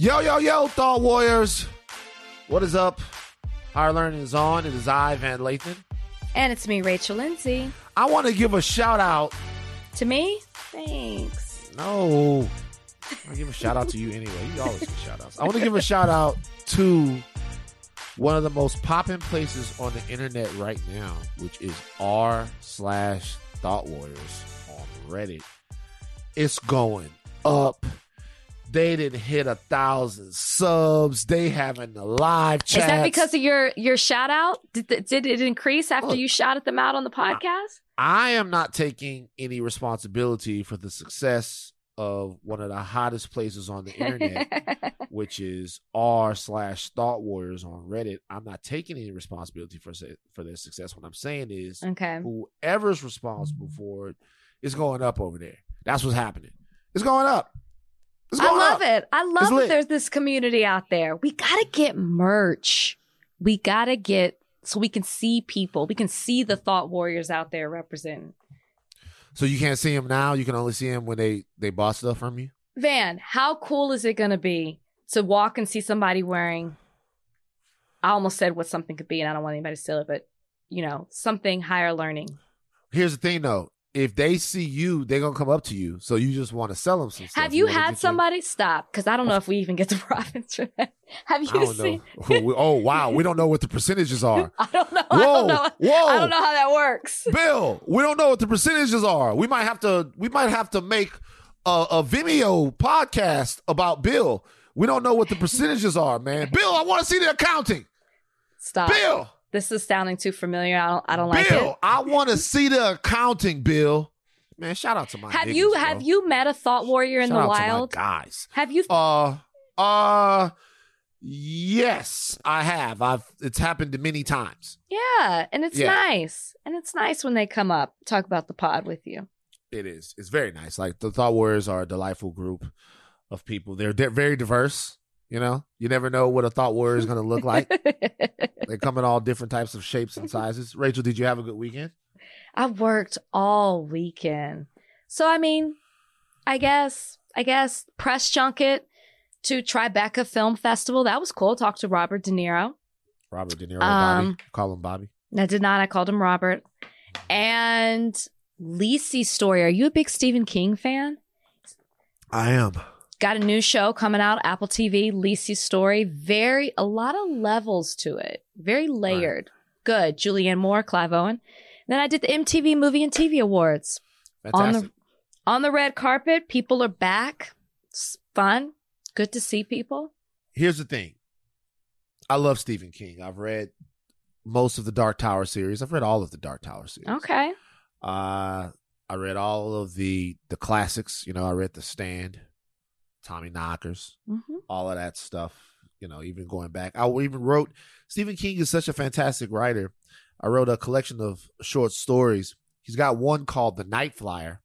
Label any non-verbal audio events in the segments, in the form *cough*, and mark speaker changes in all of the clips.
Speaker 1: Yo, yo, yo, Thought Warriors. What is up? Higher Learning is on. It is I, Van Lathan.
Speaker 2: And it's me, Rachel Lindsay.
Speaker 1: I want to give a shout out.
Speaker 2: To me? Thanks.
Speaker 1: No. I give a shout out to you anyway. You always give shout outs. I want to give a shout out to one of the most popping places on the internet right now, which is r slash Thought Warriors on Reddit. It's going up. They didn't hit a thousand subs. They having the live chat.
Speaker 2: Is that because of your your shout out? Did, did it increase after
Speaker 1: Look,
Speaker 2: you shouted them out on the podcast?
Speaker 1: I am not taking any responsibility for the success of one of the hottest places on the internet, *laughs* which is r slash Thought Warriors on Reddit. I'm not taking any responsibility for for their success. What I'm saying is,
Speaker 2: okay.
Speaker 1: whoever's responsible mm. for it is going up over there. That's what's happening. It's going up.
Speaker 2: I love
Speaker 1: up.
Speaker 2: it. I love that there's this community out there. We gotta get merch. We gotta get so we can see people. We can see the thought warriors out there representing.
Speaker 1: So you can't see them now. You can only see them when they they bought stuff from you.
Speaker 2: Van, how cool is it gonna be to walk and see somebody wearing I almost said what something could be, and I don't want anybody to steal it, but you know, something higher learning.
Speaker 1: Here's the thing, though. If they see you, they're gonna come up to you. So you just want to sell them some stuff.
Speaker 2: Have you
Speaker 1: wanna
Speaker 2: had somebody stop? Because I don't know if we even get the *laughs* profits for that. Have
Speaker 1: I
Speaker 2: you seen? *laughs*
Speaker 1: Oh, know. Oh wow, we don't know what the percentages are. *laughs*
Speaker 2: I don't know. I
Speaker 1: Whoa,
Speaker 2: don't know.
Speaker 1: whoa.
Speaker 2: I don't know how that works.
Speaker 1: Bill, we don't know what the percentages are. We might have to. We might have to make a, a Vimeo podcast about Bill. We don't know what the percentages are, man. Bill, I want to see the accounting.
Speaker 2: Stop.
Speaker 1: Bill,
Speaker 2: This is sounding too familiar. I don't. I don't like
Speaker 1: Bill,
Speaker 2: it.
Speaker 1: I want to see the accounting. Bill, man, shout out to my.
Speaker 2: Have
Speaker 1: niggas,
Speaker 2: you
Speaker 1: bro.
Speaker 2: have you met a thought warrior in
Speaker 1: Shout
Speaker 2: the
Speaker 1: out
Speaker 2: wild?
Speaker 1: Guys.
Speaker 2: Have you?
Speaker 1: Uh, uh, yes, I have. I've. It's happened many times.
Speaker 2: yeah, and it's
Speaker 1: Yeah.
Speaker 2: nice, and it's nice when they come up talk about the pod with you.
Speaker 1: It is. It's very nice. Like the Thought Warriors are a delightful group of people. They're di- very diverse. You know, you never know what a Thought Warrior is going to look like. *laughs* they come in all different types of shapes and sizes. Rachel, did you have a good weekend?
Speaker 2: I worked all weekend, so I mean, I guess I guess press junket to Tribeca Film Festival. That was cool. Talked to Robert De Niro.
Speaker 1: Robert De Niro,
Speaker 2: Um,
Speaker 1: Bobby. Call him Bobby.
Speaker 2: I did not. I called him Robert. And Lisey's story. Are you a big Stephen King fan?
Speaker 1: I am.
Speaker 2: Got a new show coming out, Apple TV, Lisey's story. Very, a lot of levels to it. Very layered. Good. Julianne Moore, Clive Owen. Then I did the MTV Movie and TV Awards. On the on the red carpet, people are back. It's fun. Good to see people.
Speaker 1: Here's the thing. I love Stephen King. I've read most of the Dark Tower series. I've read all of the Dark Tower series.
Speaker 2: Okay.
Speaker 1: Uh, I read all of the the classics. You know, I read The Stand, Tommyknockers,
Speaker 2: hmm
Speaker 1: all of that stuff. You know, even going back, I even wrote. Stephen King is such a fantastic writer. I wrote a collection of short stories. He's got one called The Night Flyer,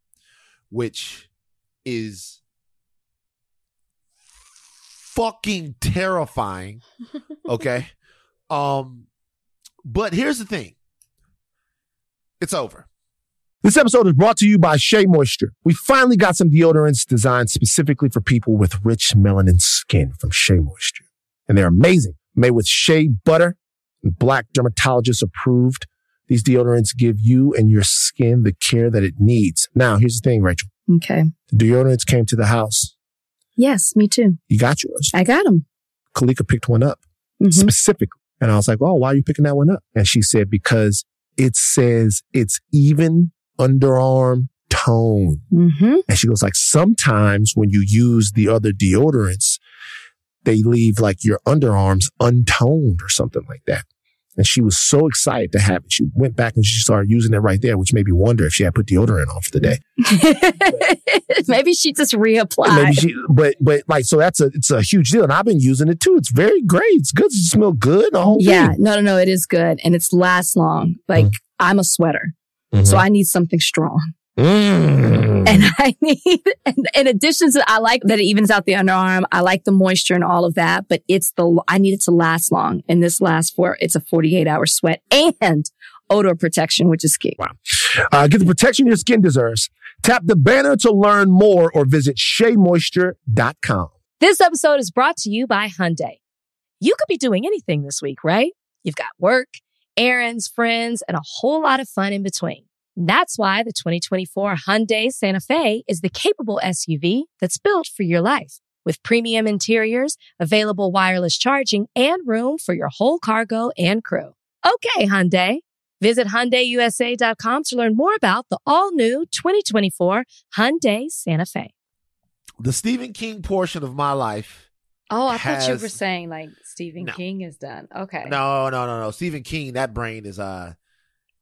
Speaker 1: which is fucking terrifying. *laughs* Okay. um, but here's the thing. It's over.
Speaker 3: This episode is brought to you by Shea Moisture. We finally got some deodorants designed specifically for people with rich melanin skin from Shea Moisture. And they're amazing. Made with shea butter and black dermatologist approved. These deodorants give you and your skin the care that it needs. Now, here's the thing, Rachel.
Speaker 2: Okay.
Speaker 3: The deodorants came to the house.
Speaker 2: Yes, me too.
Speaker 3: You got yours.
Speaker 2: I got them.
Speaker 3: Kalika picked one up
Speaker 2: Mm-hmm.
Speaker 3: specifically. And I was like, oh, why are you picking that one up? And she said, because it says it's even underarm tone.
Speaker 2: Mm-hmm.
Speaker 3: And she goes like, sometimes when you use the other deodorants, they leave like your underarms untoned or something like that. And she was so excited to have it. She went back and she started using it right there, which made me wonder if she had put deodorant on for the day. *laughs*
Speaker 2: Maybe she just reapplied.
Speaker 3: Maybe she, but, but like, so that's a, it's a huge deal. And I've been using it too. It's very great. It's good. It smells good. The whole
Speaker 4: Yeah,
Speaker 3: thing.
Speaker 4: no, no, no. It is good and it's lasts long. Like I'm a sweater, so I need something strong.
Speaker 3: Mm.
Speaker 4: And *laughs* I need, and in addition to, I like that it evens out the underarm. I like the moisture and all of that, but it's the, I need it to last long. And this lasts for, it's a 48 hour sweat and odor protection, which is key.
Speaker 3: Uh, get the protection your skin deserves. Tap the banner to learn more or visit SheaMoisture.com.
Speaker 5: This episode is brought to you by Hyundai. You could be doing anything this week, right? You've got work, errands, friends, and a whole lot of fun in between. That's why the 2024 Hyundai Santa Fe is the capable SUV that's built for your life. With premium interiors, available wireless charging, and room for your whole cargo and crew. Okay, Hyundai. Visit HyundaiUSA.com to learn more about the all-new 2024 Hyundai Santa Fe.
Speaker 1: The Stephen King portion of my life.
Speaker 2: Oh, I thought you were saying like Stephen
Speaker 1: No.
Speaker 2: King is done. Okay.
Speaker 1: No, no, no, no. Stephen King, that brain is uh,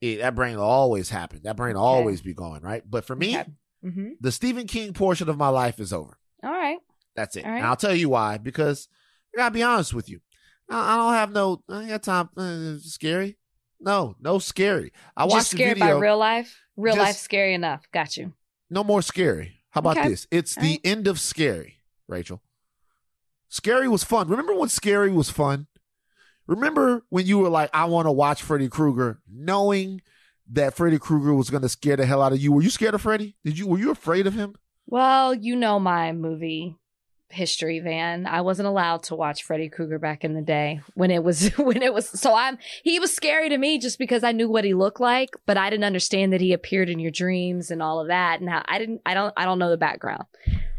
Speaker 1: it, that brain will always happen. That brain will
Speaker 2: Okay.
Speaker 1: always be going right. But for me,
Speaker 2: Okay. Mm-hmm.
Speaker 1: the Stephen King portion of my life is over.
Speaker 2: All right.
Speaker 1: That's it.
Speaker 2: Right.
Speaker 1: And I'll tell you why. Because I gotta be honest with you. I, I don't have no. I ain't got time. Uh, scary. No, no scary. I watched
Speaker 2: Just
Speaker 1: the
Speaker 2: scared
Speaker 1: video.
Speaker 2: by real life. Real
Speaker 1: Just-
Speaker 2: life scary enough. Got you.
Speaker 1: no more scary. How about
Speaker 2: Okay.
Speaker 1: this? It's
Speaker 2: All
Speaker 1: the
Speaker 2: right.
Speaker 1: end of scary, Rachel. Scary was fun. Remember when scary was fun? Remember when you were like, I want to watch Freddy Krueger, knowing that Freddy Krueger was going to scare the hell out of you. Were you scared of Freddy? Did you? Were you afraid of him?
Speaker 2: Well, you know my movie history, Van. I wasn't allowed to watch Freddy Krueger back in the day when it was *laughs* when it was so I'm he was scary to me just because I knew what he looked like, but I didn't understand that he appeared in your dreams and all of that. And I didn't I don't I don't know the background.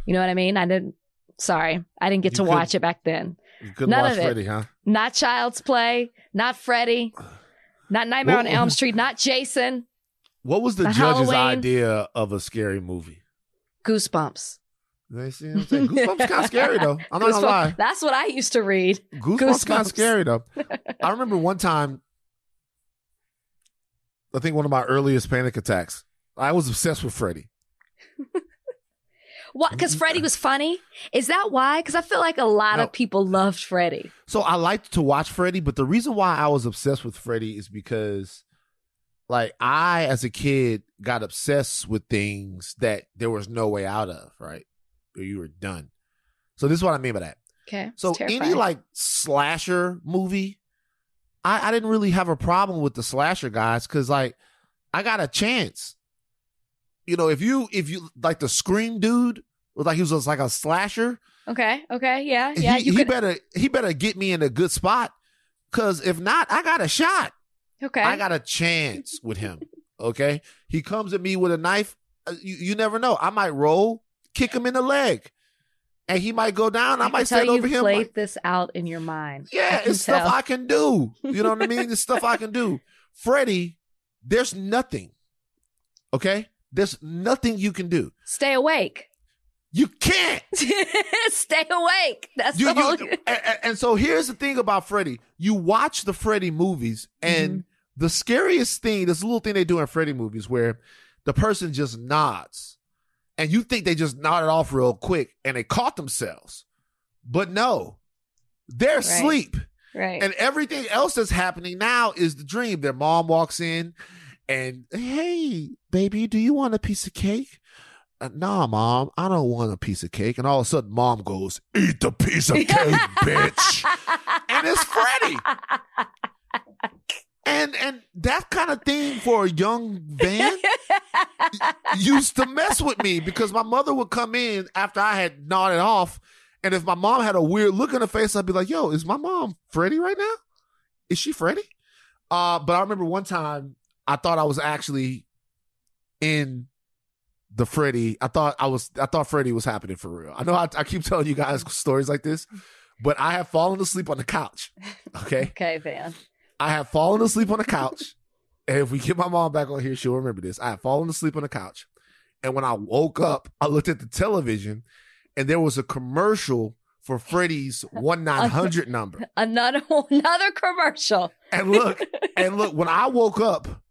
Speaker 2: You know what I mean? I didn't sorry. I didn't get
Speaker 1: You
Speaker 2: to
Speaker 1: couldn't-
Speaker 2: watch it back then.
Speaker 1: You couldn't
Speaker 2: None
Speaker 1: watch
Speaker 2: of it.
Speaker 1: Freddy, huh?
Speaker 2: Not Child's Play, not Freddy, not Nightmare on Elm Street, not Jason,
Speaker 1: What was the judge's
Speaker 2: Halloween.
Speaker 1: idea of a scary movie?
Speaker 2: Goosebumps.
Speaker 1: They see what I'm saying? Goosebumps kind of scary though. I'm not gonna lie.
Speaker 2: That's what I used to read.
Speaker 1: Goosebumps, kind of scary though. *laughs* I remember one time. I think one of my earliest panic attacks. I was obsessed with Freddy.
Speaker 2: What? Because mm-hmm. Freddy was funny? Is that why? Because I feel like a lot
Speaker 1: No.
Speaker 2: of people loved Freddy.
Speaker 1: So I liked to watch Freddy, but the reason why I was obsessed with Freddy is because, like, I as a kid got obsessed with things that there was no way out of. Right, or you were done. So this is what I mean by that.
Speaker 2: Okay.
Speaker 1: So any like slasher movie, I, I didn't really have a problem with the slasher guys because like I got a chance. You know, if you if you like the Scream dude was like he was like a slasher,
Speaker 2: Okay. Okay. Yeah. Yeah.
Speaker 1: he,
Speaker 2: you
Speaker 1: he
Speaker 2: could.
Speaker 1: better he better get me in a good spot. Cause if not, I got a shot.
Speaker 2: Okay.
Speaker 1: I got a chance with him. Okay. He comes at me with a knife. uh, You, you never know. I might roll, kick him in the leg. And he might go down. I,
Speaker 2: I
Speaker 1: might
Speaker 2: tell
Speaker 1: stand over him.
Speaker 2: played
Speaker 1: like-
Speaker 2: this out in your mind.
Speaker 1: Yeah, it's stuff. I can do. You know what I mean? *laughs* It's stuff I can do. Freddy, there's nothing. Okay? There's nothing you can do.
Speaker 2: Stay awake.
Speaker 1: You can't. *laughs*
Speaker 2: Stay awake. That's
Speaker 1: You,
Speaker 2: the whole.
Speaker 1: you, and, and- so here's the thing about Freddy. You watch the Freddy movies, and
Speaker 2: Mm-hmm.
Speaker 1: the scariest thing, this little thing they do in Freddy movies where the person just nods. And you think they just nodded off real quick and they caught themselves. But no, they're asleep.
Speaker 2: right.
Speaker 1: And everything else that's happening now is the dream. Their mom walks in and, hey, baby, do you want a piece of cake? Uh, nah, mom, I don't want a piece of cake. And all of a sudden, mom goes, eat the piece of cake, *laughs* bitch. And it's Freddy. And and that kind of thing for a young Van used to mess with me because my mother would come in after I had nodded off. And if my mom had a weird look in her face, I'd be like, yo, is my mom Freddy right now? Is she Freddy? Uh, but I remember one time I thought I was actually in the Freddy. I thought I was I thought Freddy was happening for real. I know I, I keep telling you guys *laughs* stories like this, but I have fallen asleep on the couch. Okay. *laughs*
Speaker 2: okay, Van.
Speaker 1: I have fallen asleep on the couch. And if we get my mom back on here, she'll remember this. I have fallen asleep on the couch. And when I woke up, I looked at the television and there was a commercial for Freddy's *laughs* 1 900 number.
Speaker 2: Another another commercial.
Speaker 1: And look, and look, when I woke up,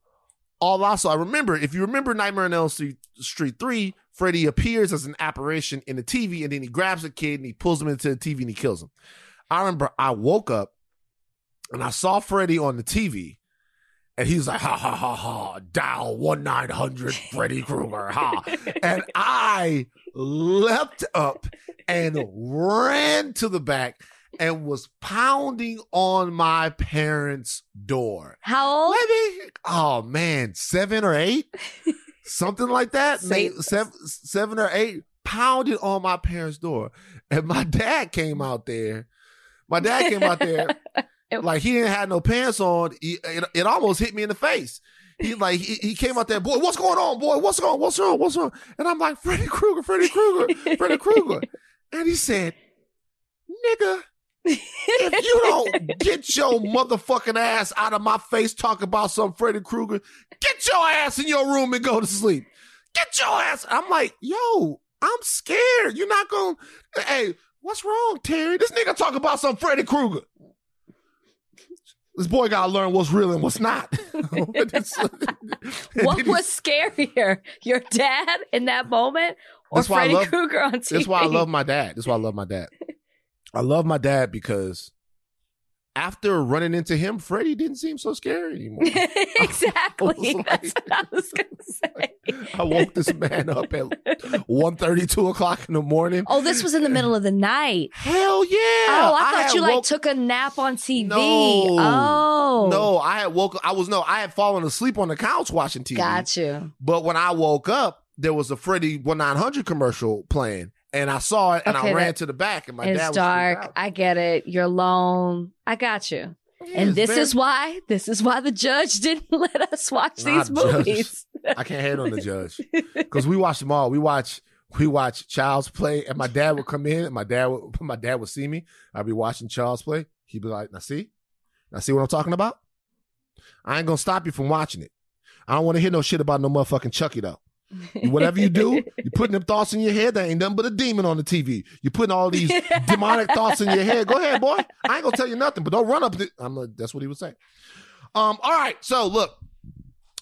Speaker 1: all I saw, I remember, if you remember Nightmare on Elm Street, Street 3, Freddy appears as an apparition in the TV and then he grabs a kid and he pulls him into the TV and he kills him. I remember I woke up and I saw Freddy on the TV and he's like, ha ha ha ha, dial 1 900 Freddy Krueger, ha. *laughs* And I leapt up and ran to the back and was pounding on my parents' door.
Speaker 2: How old?
Speaker 1: Maybe, oh man, seven or eight, *laughs* something like that. Maybe seven, seven or eight. pounded on my parents' door, and my dad came out there. My dad came out there *laughs* like he didn't have no pants on. He, it, it almost hit me in the face. He like he, he came out there, boy. What's going on, boy? What's going? On? What's wrong? What's wrong? And I'm like, Freddy Krueger, Freddy Krueger, Freddy Krueger. *laughs* And he said, "Nigga, if you don't get your motherfucking ass out of my face, talk about some Freddy Krueger, get your ass in your room and go to sleep. Get your ass." I'm like, "Yo, I'm scared. You're not gonna. Hey, what's wrong, Terry? This nigga talk about some Freddy Krueger." This boy gotta learn what's real and what's not. *laughs* *laughs*
Speaker 2: what was scarier, your dad in that moment, or
Speaker 1: That's why I
Speaker 2: Freddy Krueger on TV?
Speaker 1: That's why I love my dad. That's why I love my dad. I love my dad because after running into him, Freddy didn't seem so scary anymore. *laughs* *laughs*
Speaker 2: exactly.
Speaker 1: like-
Speaker 2: That's what I was gonna say.
Speaker 1: I woke this man up at 1.30, 2 o'clock in the morning.
Speaker 2: Oh, this was in the middle of the night.
Speaker 1: Hell yeah.
Speaker 2: Oh, I, thought
Speaker 1: had
Speaker 2: you like
Speaker 1: woke-
Speaker 2: took a nap on TV.
Speaker 1: No.
Speaker 2: oh,
Speaker 1: No, I had woke I was no, I had fallen asleep on the couch watching TV.
Speaker 2: got you.
Speaker 1: But when I woke up, there was a Freddy 1900 commercial playing. And I saw it and
Speaker 2: Okay,
Speaker 1: I ran to the back and my
Speaker 2: it's
Speaker 1: dad was
Speaker 2: dark. I get it. You're alone. I got you.
Speaker 1: Yeah,
Speaker 2: and this
Speaker 1: very-
Speaker 2: is why. This is why the judge *laughs* didn't let us watch
Speaker 1: Nah,
Speaker 2: these
Speaker 1: judge.
Speaker 2: movies.
Speaker 1: I can't hate on the judge *laughs* because we watch them all. We watch we watch Child's Play, and my dad would come in, and my dad would *laughs* my dad would see me. I'd be watching Child's Play. He'd be like, "Now see, now see what I'm talking about. I ain't gonna stop you from watching it. I don't want to hear no shit about no motherfucking Chucky though. Whatever you do, you're *laughs* putting them thoughts in your head. That ain't nothing but a demon on the TV. You're putting all these demonic thoughts in your head. Go ahead, boy. I ain't gonna tell you nothing, but don't run up. The, I'm. A, that's what he would say. Um. All right. So look,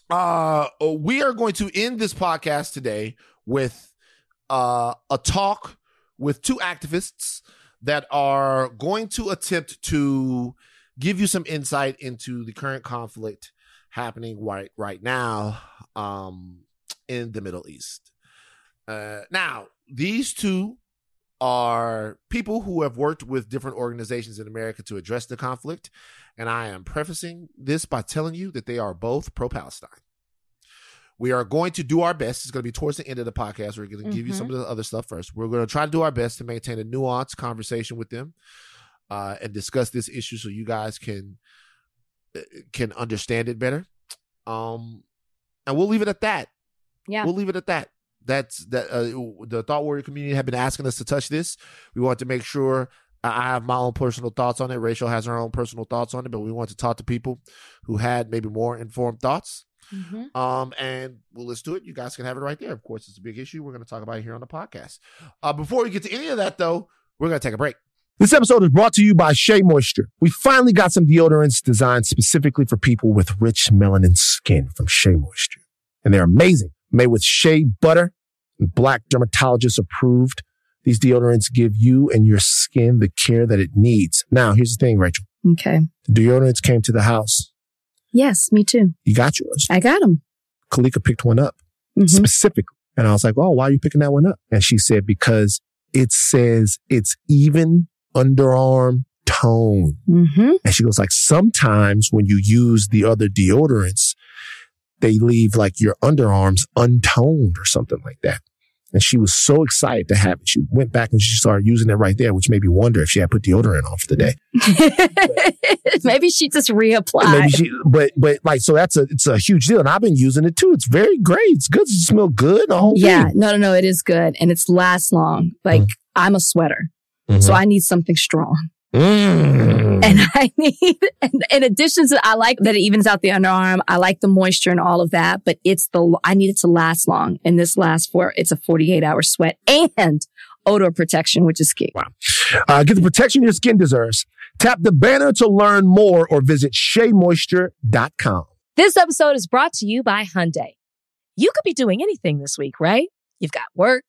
Speaker 1: uh, we are going to end this podcast today with uh a talk with two activists that are going to attempt to give you some insight into the current conflict happening right right now um in the Middle East. Uh, now, these two are people who have worked with different organizations in America to address the conflict. And I am prefacing this by telling you that they are both pro Palestine. We are going to do our best. It's going to be towards the end of the podcast. We're going to give you some of the other stuff first. We're going to try to do our best to maintain a nuanced conversation with them uh, and discuss this issue so you guys can uh, can understand it better. Um, and we'll leave it at that.
Speaker 2: Yeah.
Speaker 1: We'll leave it at that. That's that. Uh, the Thought Warrior community have been asking us to touch this. We want to make sure I I have my own personal thoughts on it. Rachel has her own personal thoughts on it, but we want to talk to people who had maybe more informed thoughts.
Speaker 2: Mhm.
Speaker 1: Um, and well, let's do it. You guys can have it right there. Of course, it's a big issue. We're going to talk about it here on the podcast. Uh, before we get to any of that, though, we're going to take a break.
Speaker 3: This episode is brought to you by Shea Moisture. We finally got some deodorants designed specifically for people with rich melanin skin from Shea Moisture. And they're amazing. Made with shea butter and black dermatologist approved. These deodorants give you and your skin the care that it needs. Now, here's the thing, Rachel.
Speaker 4: Okay.
Speaker 3: The deodorants came to the house.
Speaker 4: Yes, me too.
Speaker 3: You got yours.
Speaker 4: I got them.
Speaker 3: Kalika picked one up
Speaker 4: Mhm.
Speaker 3: specifically. And I was like, oh, why are you picking that one up? And she said, because it says it's even underarm tone.
Speaker 4: Mm-hmm.
Speaker 3: And she goes like, sometimes when you use the other deodorants, they leave like your underarms untoned or something like that. And she was so excited to have it. She went back and she started using it right there, which made me wonder if she had put deodorant on for the day. *laughs*
Speaker 4: Maybe she just reapplied.
Speaker 3: Maybe she, but, but like, so that's a, it's a huge deal. And I've been using it too. It's very great. It's good. It smells good. The whole
Speaker 4: yeah,
Speaker 3: thing.
Speaker 4: no, no, no. It is good and it's lasts long. Like mm-hmm. I'm a sweater, mm-hmm. so I need something strong.
Speaker 3: Mm.
Speaker 4: And *laughs* I need, and in addition to, I like that it evens out the underarm. I like the moisture and all of that, but it's the, I need it to last long. And this lasts for, it's a 48 hour sweat and odor protection, which is key.
Speaker 3: Uh, get the protection your skin deserves. Tap the banner to learn more or visit SheaMoisture.com.
Speaker 5: This episode is brought to you by Hyundai. You could be doing anything this week, right? You've got work,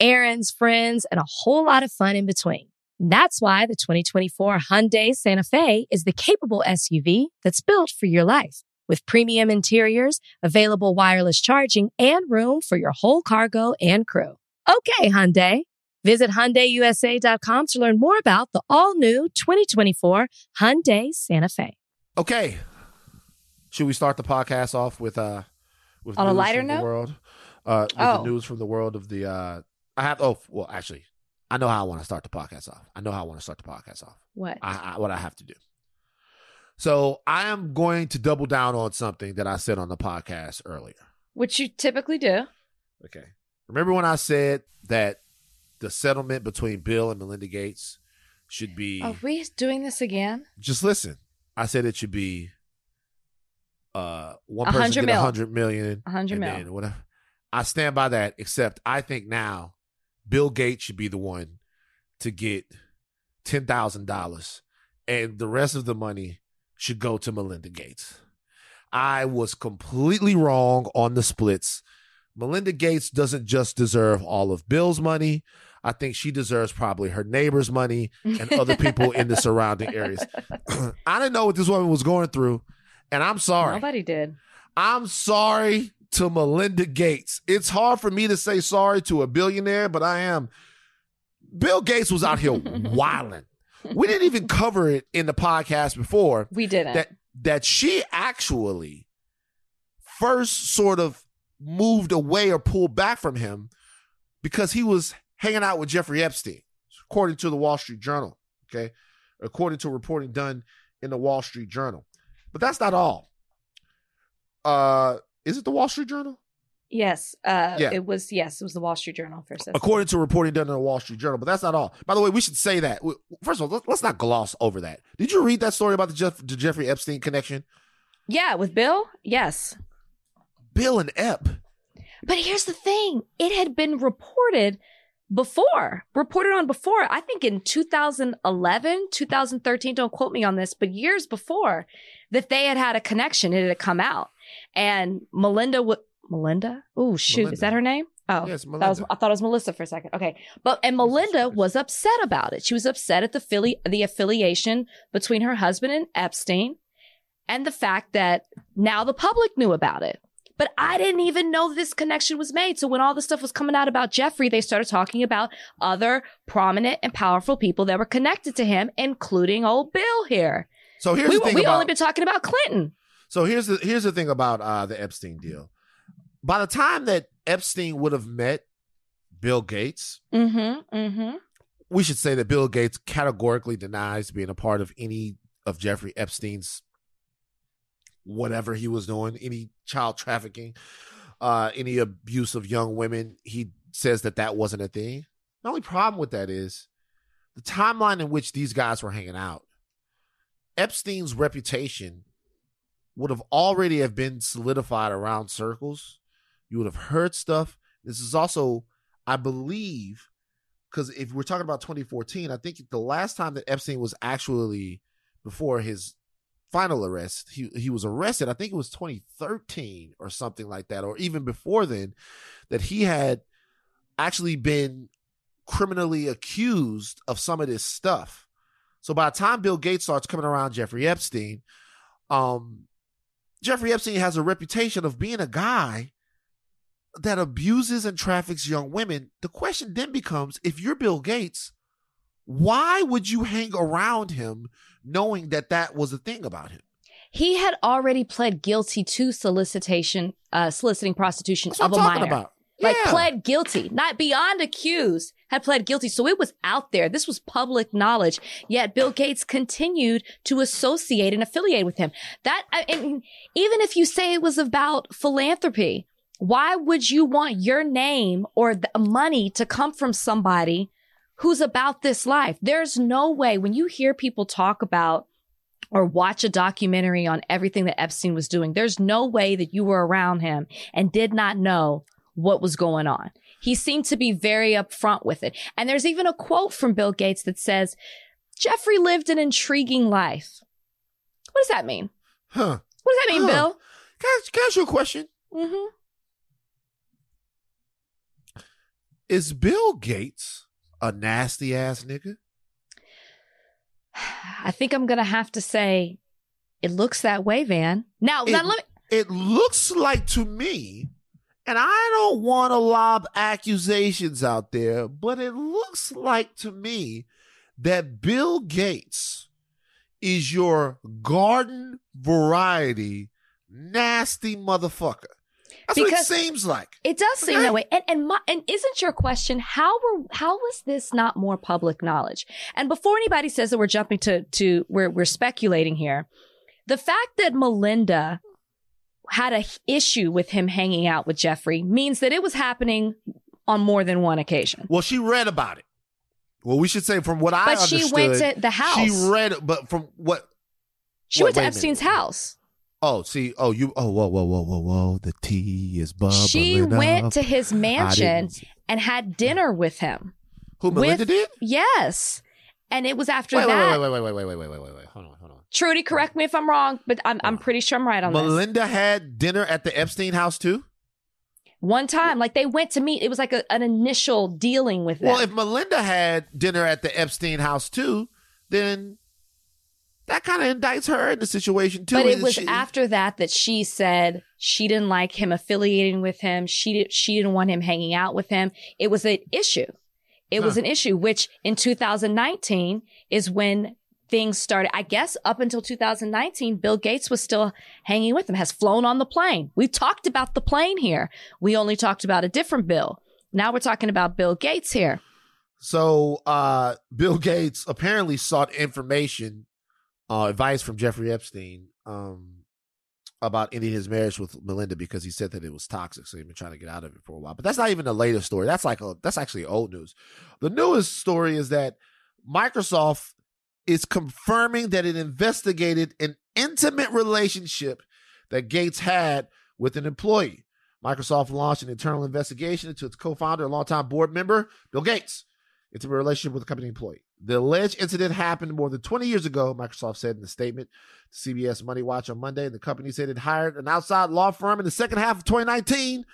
Speaker 5: errands, friends, and a whole lot of fun in between. That's why the 2024 Hyundai Santa Fe is the capable SUV that's built for your life. With premium interiors, available wireless charging, and room for your whole cargo and crew. Okay, Hyundai. Visit HyundaiUSA.com to learn more about the all-new 2024 Hyundai Santa Fe.
Speaker 1: Okay. Should we start the podcast off with uh with
Speaker 2: On a lighter
Speaker 1: from the
Speaker 2: note?
Speaker 1: world? Uh with
Speaker 2: Oh.
Speaker 1: the news from the world of the uh I have. Oh, well, actually, I know how I want to start the podcast off. I know how I want to start the podcast off.
Speaker 2: What?
Speaker 1: I, I, what I have to do. So I am going to double down on something that I said on the podcast earlier.
Speaker 2: Which you typically do.
Speaker 1: Okay. Remember when I said that the settlement between Bill and Melinda Gates should be
Speaker 2: Are we doing this again?
Speaker 1: just listen. I said it should be uh one person get a hundred million.
Speaker 2: A hundred
Speaker 1: and
Speaker 2: mil.
Speaker 1: then whatever. I stand by that, except I think now Bill Gates should be the one to get ten thousand dollars and the rest of the money should go to Melinda Gates. I was completely wrong on the splits. Melinda Gates doesn't just deserve all of Bill's money. I think she deserves probably her neighbor's money and other people in the *laughs* surrounding areas. *clears throat* I didn't know what this woman was going through, and I'm sorry.
Speaker 2: Nobody did.
Speaker 1: I'm sorry to Melinda Gates. It's hard for me to say sorry to a billionaire, but I am. Bill Gates was out here *laughs* wilding. We didn't even cover it in the podcast before
Speaker 2: We didn't.
Speaker 1: that that she actually first sort of moved away or pulled back from him because he was hanging out with Jeffrey Epstein, according to the Wall Street Journal. Okay, according to reporting done in the Wall Street Journal. But that's not all. Uh, is it the Wall Street Journal?
Speaker 2: yes. Uh,
Speaker 1: Yeah.
Speaker 2: It was, yes, it was the Wall Street Journal first.
Speaker 1: According to reporting done in the Wall Street Journal. But that's not all. By the way, we should say that. First of all, let's- not gloss over that. Did you read that story about the, Jeff, the Jeffrey Epstein connection?
Speaker 2: Yeah, with Bill? Yes.
Speaker 1: Bill and Ep.
Speaker 2: But here's the thing it had been reported before, reported on before, I think in 2011, 2013, don't quote me on this, but years before, that they had had a connection. It had come out. And Melinda, w- Melinda? Oh, shoot.
Speaker 1: Melinda.
Speaker 2: Is that her name? Oh,
Speaker 1: Yes,
Speaker 2: was, I thought it was Melissa for a second. Okay. But, and Melinda was upset about it. She was upset at the, affili- the affiliation between her husband and Epstein and the fact that now the public knew about it. But I didn't even know this connection was made. So when all the stuff was coming out about Jeffrey, they started talking about other prominent and powerful people that were connected to him, including old Bill here.
Speaker 1: So here's
Speaker 2: we
Speaker 1: the thing
Speaker 2: we
Speaker 1: about
Speaker 2: only been talking about Clinton.
Speaker 1: So here's the here's the thing about uh, the Epstein deal. By the time that Epstein would have met Bill Gates,
Speaker 2: Mm-hmm. Mm-hmm.
Speaker 1: we should say that Bill Gates categorically denies being a part of any of Jeffrey Epstein's whatever he was doing, any child trafficking, uh, any abuse of young women. He says that that wasn't a thing. The only problem with that is the timeline in which these guys were hanging out. Epstein's reputation would have already have been solidified around circles. You would have heard stuff. This is also, I believe, because if we're talking about 2014, I think the last time that Epstein was actually before his final arrest, he he was arrested. I think it was 2013 or something like that, or even before then, that he had actually been criminally accused of some of this stuff. So by the time Bill Gates starts coming around Jeffrey Epstein, um, Jeffrey Epstein has a reputation of being a guy that abuses and traffics young women. The question then becomes if you're Bill Gates, why would you hang around him knowing that that was a thing about him?
Speaker 2: He had already pled guilty to solicitation, uh, soliciting prostitution
Speaker 1: That's what
Speaker 2: of a
Speaker 1: talking
Speaker 2: minor.
Speaker 1: about.
Speaker 2: Like
Speaker 1: Yeah.
Speaker 2: pled guilty, not beyond accused, had pled guilty. So it was out there. This was public knowledge. Yet Bill Gates continued to associate and affiliate with him. That, I mean, even if you say it was about philanthropy, why would you want your name or the money to come from somebody who's about this life? There's no way when you hear people talk about or watch a documentary on everything that Epstein was doing, there's no way that you were around him and did not know what was going on. He seemed to be very upfront with it. And there's even a quote from Bill Gates that says, Jeffrey lived an intriguing life. What does that mean?
Speaker 1: Huh.
Speaker 2: What does that mean,
Speaker 1: Huh.
Speaker 2: Bill?
Speaker 1: Can I, can I ask you a question?
Speaker 2: hmm
Speaker 1: Is Bill Gates a nasty ass nigga? *sighs*
Speaker 2: I think I'm going to have to say it looks that way, Van. Now,
Speaker 1: It-
Speaker 2: now let me,
Speaker 1: It looks like to me, and I don't want to lob accusations out there, but it looks like to me that Bill Gates is your garden variety nasty motherfucker. That's
Speaker 2: Because-
Speaker 1: what it seems like.
Speaker 2: It does seem
Speaker 1: Okay.
Speaker 2: that way. And and my, and isn't your question how were how was this not more public knowledge? And before anybody says that we're jumping to to we're we're speculating here, the fact that Melinda had a issue with him hanging out with Jeffrey means that it was happening on more than one occasion.
Speaker 1: Well, she read about it. Well, we should say from what I
Speaker 2: But she went to the house.
Speaker 1: She read, but from what?
Speaker 2: She
Speaker 1: Wait,
Speaker 2: went to
Speaker 1: wait.
Speaker 2: Epstein's house.
Speaker 1: Oh, see, oh, you, oh, whoa, whoa, whoa, whoa, whoa. The tea is bubbling
Speaker 2: she went
Speaker 1: up.
Speaker 2: to his mansion and had dinner with him.
Speaker 1: Who Melinda
Speaker 2: with-
Speaker 1: did?
Speaker 2: Yes. And it was after
Speaker 1: Wait, wait,
Speaker 2: that.
Speaker 1: wait, wait, wait, wait, wait, wait, wait, wait, wait. On, hold on.
Speaker 2: Trudy, correct me if I'm wrong, but I'm I'm pretty sure I'm right on this.
Speaker 1: Melinda had dinner at the Epstein house too.
Speaker 2: One time, like they went to meet. It was like a, an initial dealing with them.
Speaker 1: Well, if Melinda had dinner at the Epstein house too, then that kind of indicts her in the situation too.
Speaker 2: but it was
Speaker 1: she-
Speaker 2: after that that she said she didn't like him affiliating with him. She did. She didn't want him hanging out with him. It was an issue. It was an issue, which in 2019 is when things started. I guess up until 2019, Bill Gates was still hanging with him, has flown on the plane. We talked about the plane here. We only talked about a different Bill. Now we're talking about Bill Gates here.
Speaker 1: So uh Bill Gates apparently sought information, uh advice from Jeffrey Epstein um about ending his marriage with Melinda because he said that it was toxic. So he'd been trying to get out of it for a while. But that's not even the latest story. That's like a, that's actually old news. The newest story is that Microsoft is confirming that it investigated an intimate relationship that Gates had with an employee. Microsoft launched an internal investigation into its co-founder and longtime board member, Bill Gates into a relationship with a company employee. The alleged incident happened more than 20 years ago, Microsoft said in a statement to CBS Money Watch on Monday. The company said it hired an outside law firm in the second half of 2019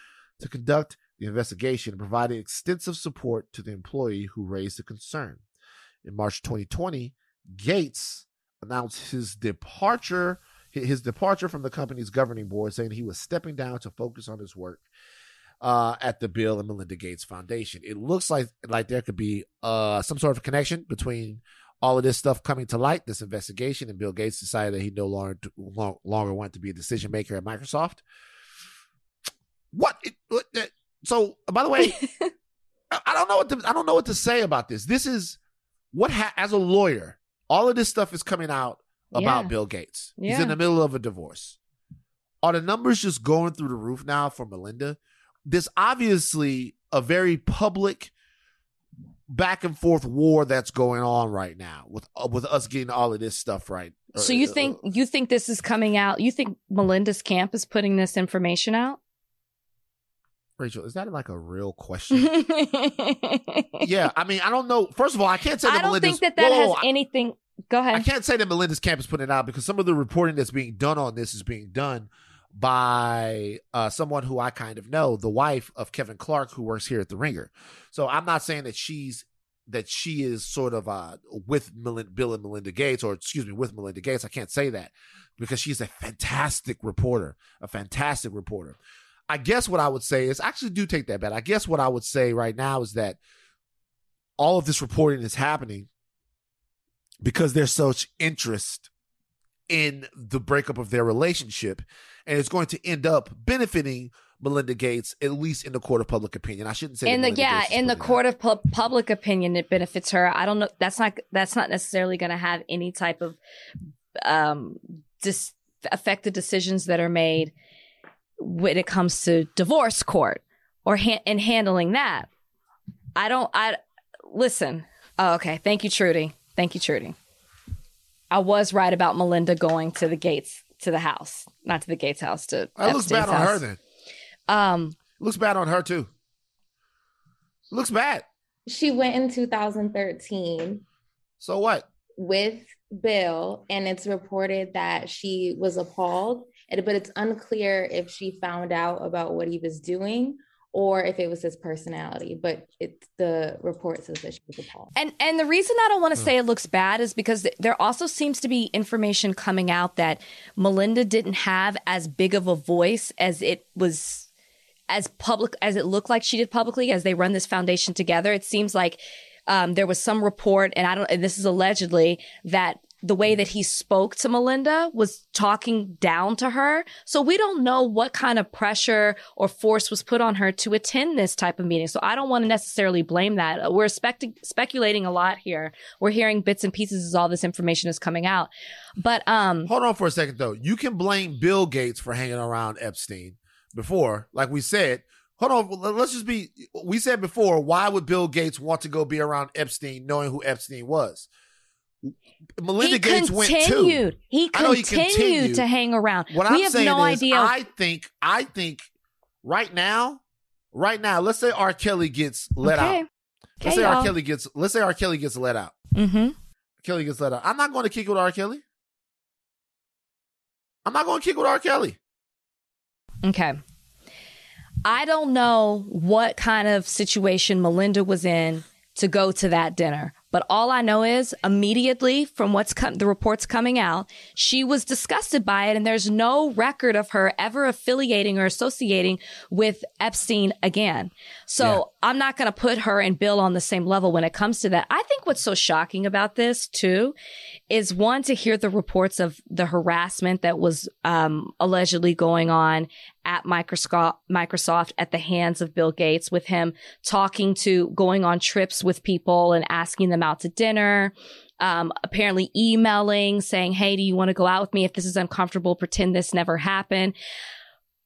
Speaker 1: to conduct the investigation and provided extensive support to the employee who raised the concern. In March 2020, Gates announced his departure his departure from the company's governing board, saying he was stepping down to focus on his work uh, at the Bill and Melinda Gates Foundation. It looks like like there could be uh, some sort of connection between all of this stuff coming to light, this investigation, and Bill Gates decided that he no longer long, longer wanted to be a decision maker at Microsoft. What? It, what so, by the way, *laughs* I I don't know what to, I don't know what to say about this. This is what ha- as a lawyer, all of this stuff is coming out about
Speaker 2: Yeah.
Speaker 1: Bill Gates. He's in the middle of a divorce. Are the numbers just going through the roof now for Melinda? There's obviously a very public back and forth war that's going on right now with uh, with us getting all of this stuff right.
Speaker 2: So you
Speaker 1: Uh,
Speaker 2: think you think this is coming out? You think Melinda's camp is putting this information out?
Speaker 1: Rachel, is that like a real question? yeah, *laughs* I mean, I don't know. First of all, I can't say that
Speaker 2: I don't
Speaker 1: Melinda's,
Speaker 2: think that that
Speaker 1: Whoa,
Speaker 2: has
Speaker 1: I-
Speaker 2: anything. Go ahead.
Speaker 1: I can't say that Melinda's camp is putting it out because some of the reporting that's being done on this is being done by uh, someone who I kind of know, the wife of Kevin Clark, who works here at the Ringer. So I'm not saying that she's that she is sort of uh, with Melinda, Bill and Melinda Gates, or excuse me, with Melinda Gates. I can't say that because she's a fantastic reporter, a fantastic reporter. I guess what I would say is actually do take that back. I guess what I would say right now is that all of this reporting is happening because there's such interest in the breakup of their relationship and it's going to end up benefiting Melinda Gates at least in the court of public opinion. I shouldn't say
Speaker 2: in the yeah,
Speaker 1: Gates
Speaker 2: in the court
Speaker 1: out.
Speaker 2: of pu- public opinion, it benefits her. I don't know. That's not that's not necessarily going to have any type of um dis- affect the decisions that are made when it comes to divorce court or ha- in handling that. I don't. I listen. Oh, okay. Thank you, Trudy. Thank you, Trudy. I was right about Melinda going to the Gates to the house, not to the Gates house to.
Speaker 1: That looks bad
Speaker 2: Epstein's
Speaker 1: on her then.
Speaker 2: Um,
Speaker 1: looks bad on her too. looks bad.
Speaker 6: She went in 2013
Speaker 1: So what?
Speaker 6: with Bill, and it's reported that she was appalled, and- but it's unclear if she found out about what he was doing or if it was his personality. But it the report says that she was appalled.
Speaker 2: And and the reason I don't want to say it looks bad is because there also seems to be information coming out that Melinda didn't have as big of a voice as it was as public as it looked like she did publicly as they run this foundation together. It seems like um, there was some report, and I don't. And this is allegedly that the way that he spoke to Melinda was talking down to her. So we don't know what kind of pressure or force was put on her to attend this type of meeting. So I don't want to necessarily blame that. We're spec- speculating a lot here. We're hearing bits and pieces as all this information is coming out. But um
Speaker 1: Hold on for a second though. You can blame Bill Gates for hanging around Epstein before, like we said. Hold on, let's just be. We said before, why would Bill Gates want to go be around Epstein, knowing who Epstein was? Melinda
Speaker 2: he
Speaker 1: Gates
Speaker 2: continued.
Speaker 1: went too.
Speaker 2: He
Speaker 1: I know he
Speaker 2: continued,
Speaker 1: continued.
Speaker 2: to hang around.
Speaker 1: What
Speaker 2: we
Speaker 1: I'm
Speaker 2: have
Speaker 1: saying
Speaker 2: no
Speaker 1: is,
Speaker 2: idea.
Speaker 1: I think, I think, right now, right now, let's say R. Kelly gets let
Speaker 2: okay.
Speaker 1: out. Let's
Speaker 2: Okay,
Speaker 1: say R.
Speaker 2: y'all.
Speaker 1: Kelly gets. Let's say R. Kelly gets let out.
Speaker 2: Mm-hmm.
Speaker 1: Kelly gets let out. I'm not going to kick with R. Kelly. I'm not going to kick with R. Kelly.
Speaker 2: Okay. I don't know what kind of situation Melinda was in to go to that dinner. But all I know is immediately from what's com- the reports coming out, she was disgusted by it. And there's no record of her ever affiliating or associating with Epstein again. So. I'm not going to put her and Bill on the same level when it comes to that. I think what's so shocking about this too is one to hear the reports of the harassment that was um, allegedly going on at Microsoft, at the hands of Bill Gates with him talking to going on trips with people and asking them out to dinner. Um, apparently emailing saying, Hey, do you want to go out with me? If this is uncomfortable, pretend this never happened.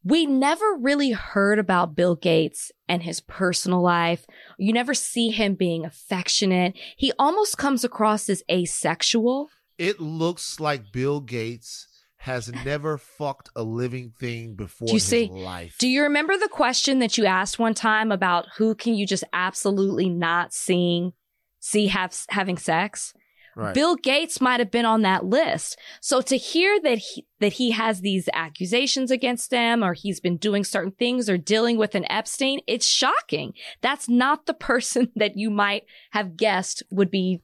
Speaker 2: We never really heard about Bill Gates and his personal life. You never see him being affectionate. He almost comes across as asexual.
Speaker 1: It looks like Bill Gates has never fucked a living thing before
Speaker 2: Do you
Speaker 1: his
Speaker 2: see-
Speaker 1: life.
Speaker 2: Do you remember the question that you asked one time about who can you just absolutely not seeing, see have, having sex?
Speaker 1: Right.
Speaker 2: Bill Gates might have been on that list. So to hear that he, that he has these accusations against him or he's been doing certain things or dealing with an Epstein, it's shocking. That's not the *laughs* person that you might have guessed would be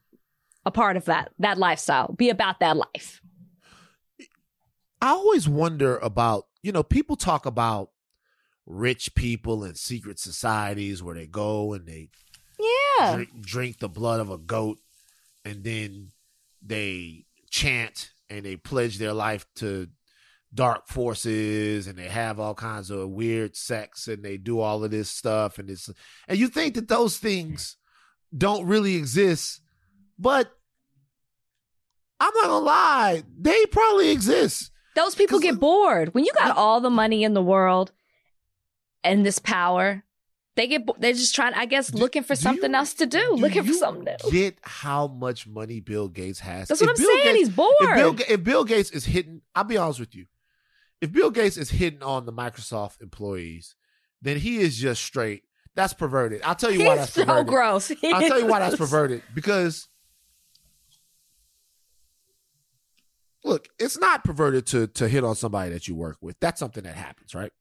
Speaker 2: a part of that, that lifestyle, be about that life.
Speaker 1: I always wonder about, you know, people talk about rich people and secret societies where they go and they
Speaker 2: Yeah.
Speaker 1: drink, drink the blood of a goat and then they chant and they pledge their life to dark forces and they have all kinds of weird sex and they do all of this stuff and it's and you think that those things don't really exist but I'm not gonna lie, they probably exist.
Speaker 2: Those people get bored. When you got all the money in the world and this power, they get they're just trying I guess looking for
Speaker 1: do
Speaker 2: something
Speaker 1: you-
Speaker 2: else to do,
Speaker 1: Do
Speaker 2: looking for something new.
Speaker 1: Get how much money Bill Gates has.
Speaker 2: That's
Speaker 1: If
Speaker 2: what I'm
Speaker 1: Bill
Speaker 2: saying.
Speaker 1: Gates-
Speaker 2: He's bored.
Speaker 1: If Bill, if Bill Gates is hitting, I'll be honest with you. If Bill Gates is hitting on the Microsoft employees, then he is just straight. That's perverted. I'll tell you why that's
Speaker 2: so
Speaker 1: perverted.
Speaker 2: gross. *laughs*
Speaker 1: I'll tell you why that's perverted. Because look, it's not perverted to to hit on somebody that you work with. That's something that happens, right?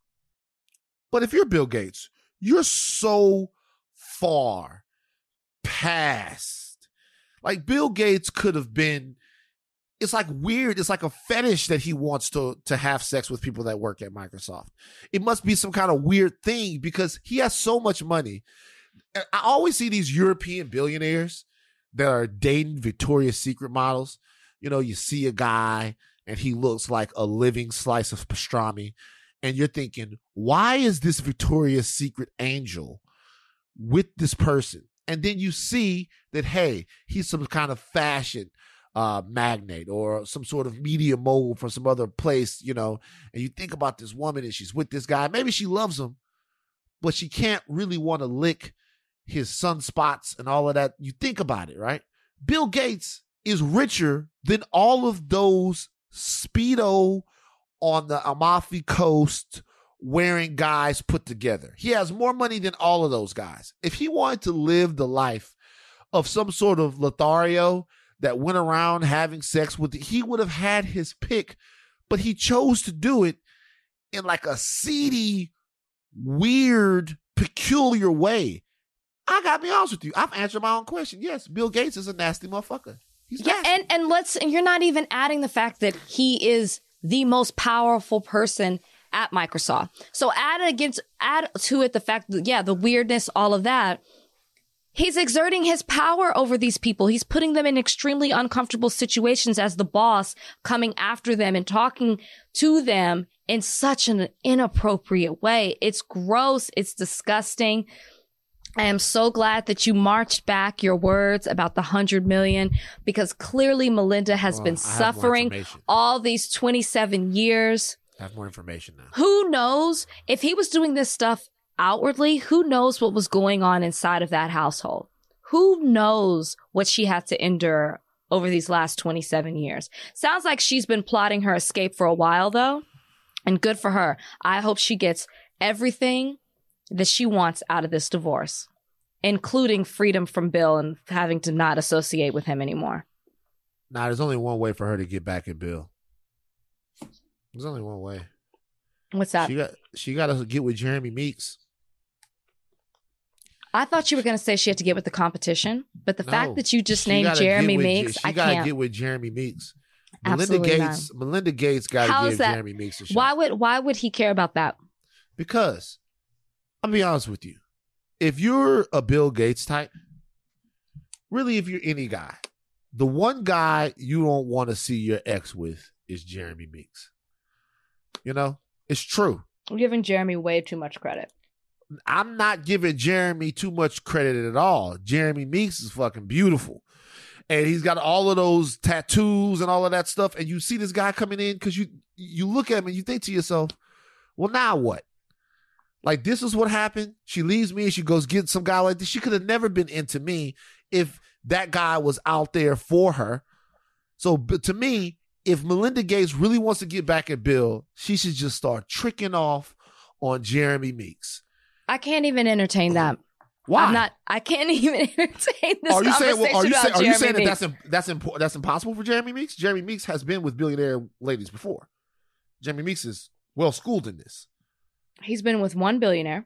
Speaker 1: But if you're Bill Gates, you're so far past. Like Bill Gates could have been it's like weird. It's like a fetish that he wants to to have sex with people that work at Microsoft. It must be some kind of weird thing because he has so much money. I always see these European billionaires that are dating Victoria's Secret models. You know, you see a guy and he looks like a living slice of pastrami, and you're thinking, why is this Victoria's Secret angel with this person? And then you see that, hey, he's some kind of fashion uh, magnate or some sort of media mogul from some other place, you know, and you think about this woman and she's with this guy. Maybe she loves him, but she can't really want to lick his sunspots and all of that. You think about it, right? Bill Gates is richer than all of those Speedo on the Amalfi Coast wearing guys put together. He has more money than all of those guys. If he wanted to live the life of some sort of Lothario that went around having sex with, he would have had his pick, but he chose to do it in like a seedy, weird, peculiar way. I gotta be honest with you. I've answered my own question. Yes, Bill Gates is a nasty motherfucker. He's
Speaker 2: Yeah,
Speaker 1: nasty.
Speaker 2: and and let's and you're not even adding the fact that he is the most powerful person at Microsoft. So add against add to it the fact that yeah, the weirdness, all of that. He's exerting his power over these people. He's putting them in extremely uncomfortable situations as the boss, coming after them and talking to them in such an inappropriate way. It's gross. It's disgusting. I am so glad that you marched back your words about the hundred million because clearly Melinda has
Speaker 1: Well,
Speaker 2: been
Speaker 1: I have more
Speaker 2: suffering all these 27 years.
Speaker 1: I have more information now.
Speaker 2: Who knows if he was doing this stuff outwardly? Who knows what was going on inside of that household? Who knows what she had to endure over these last 27 years? Sounds like she's been plotting her escape for a while though. And good for her. I hope she gets everything that she wants out of this divorce, including freedom from Bill and having to not associate with him anymore.
Speaker 1: Now, there's only one way for her to get back at Bill. There's only one way.
Speaker 2: What's that?
Speaker 1: She got she got to get with Jeremy Meeks.
Speaker 2: I thought you were going to say she had to get with the competition, but the
Speaker 1: No.
Speaker 2: fact that you just named Jeremy
Speaker 1: with-
Speaker 2: Meeks,
Speaker 1: She
Speaker 2: I
Speaker 1: gotta
Speaker 2: can't.
Speaker 1: get with Jeremy Meeks.
Speaker 2: Absolutely
Speaker 1: Melinda
Speaker 2: not.
Speaker 1: Gates. Melinda Gates got to give Jeremy Meeks a shot.
Speaker 2: Why would why would he care about that?
Speaker 1: Because I'll be honest with you. If you're a Bill Gates type, really, if you're any guy, the one guy you don't want to see your ex with is Jeremy Meeks. You know, it's true.
Speaker 2: I'm giving Jeremy way too much credit.
Speaker 1: I'm not giving Jeremy too much credit at all. Jeremy Meeks is fucking beautiful. And he's got all of those tattoos and all of that stuff. And you see this guy coming in because you you look at him and you think to yourself, well, now what? Like this is what happened. She leaves me and she goes get some guy like this. She could have never been into me if that guy was out there for her. So but to me, if Melinda Gates really wants to get back at Bill, she should just start tricking off on Jeremy Meeks.
Speaker 2: I can't even entertain that.
Speaker 1: Why?
Speaker 2: I'm not. I can't *laughs* even entertain this
Speaker 1: are you saying? Well, are you, say, are you saying that
Speaker 2: Meeks.
Speaker 1: that's that's impo- that's impossible for Jeremy Meeks? Jeremy Meeks has been with billionaire ladies before. Jeremy Meeks is well schooled in this,
Speaker 2: He's been with one billionaire,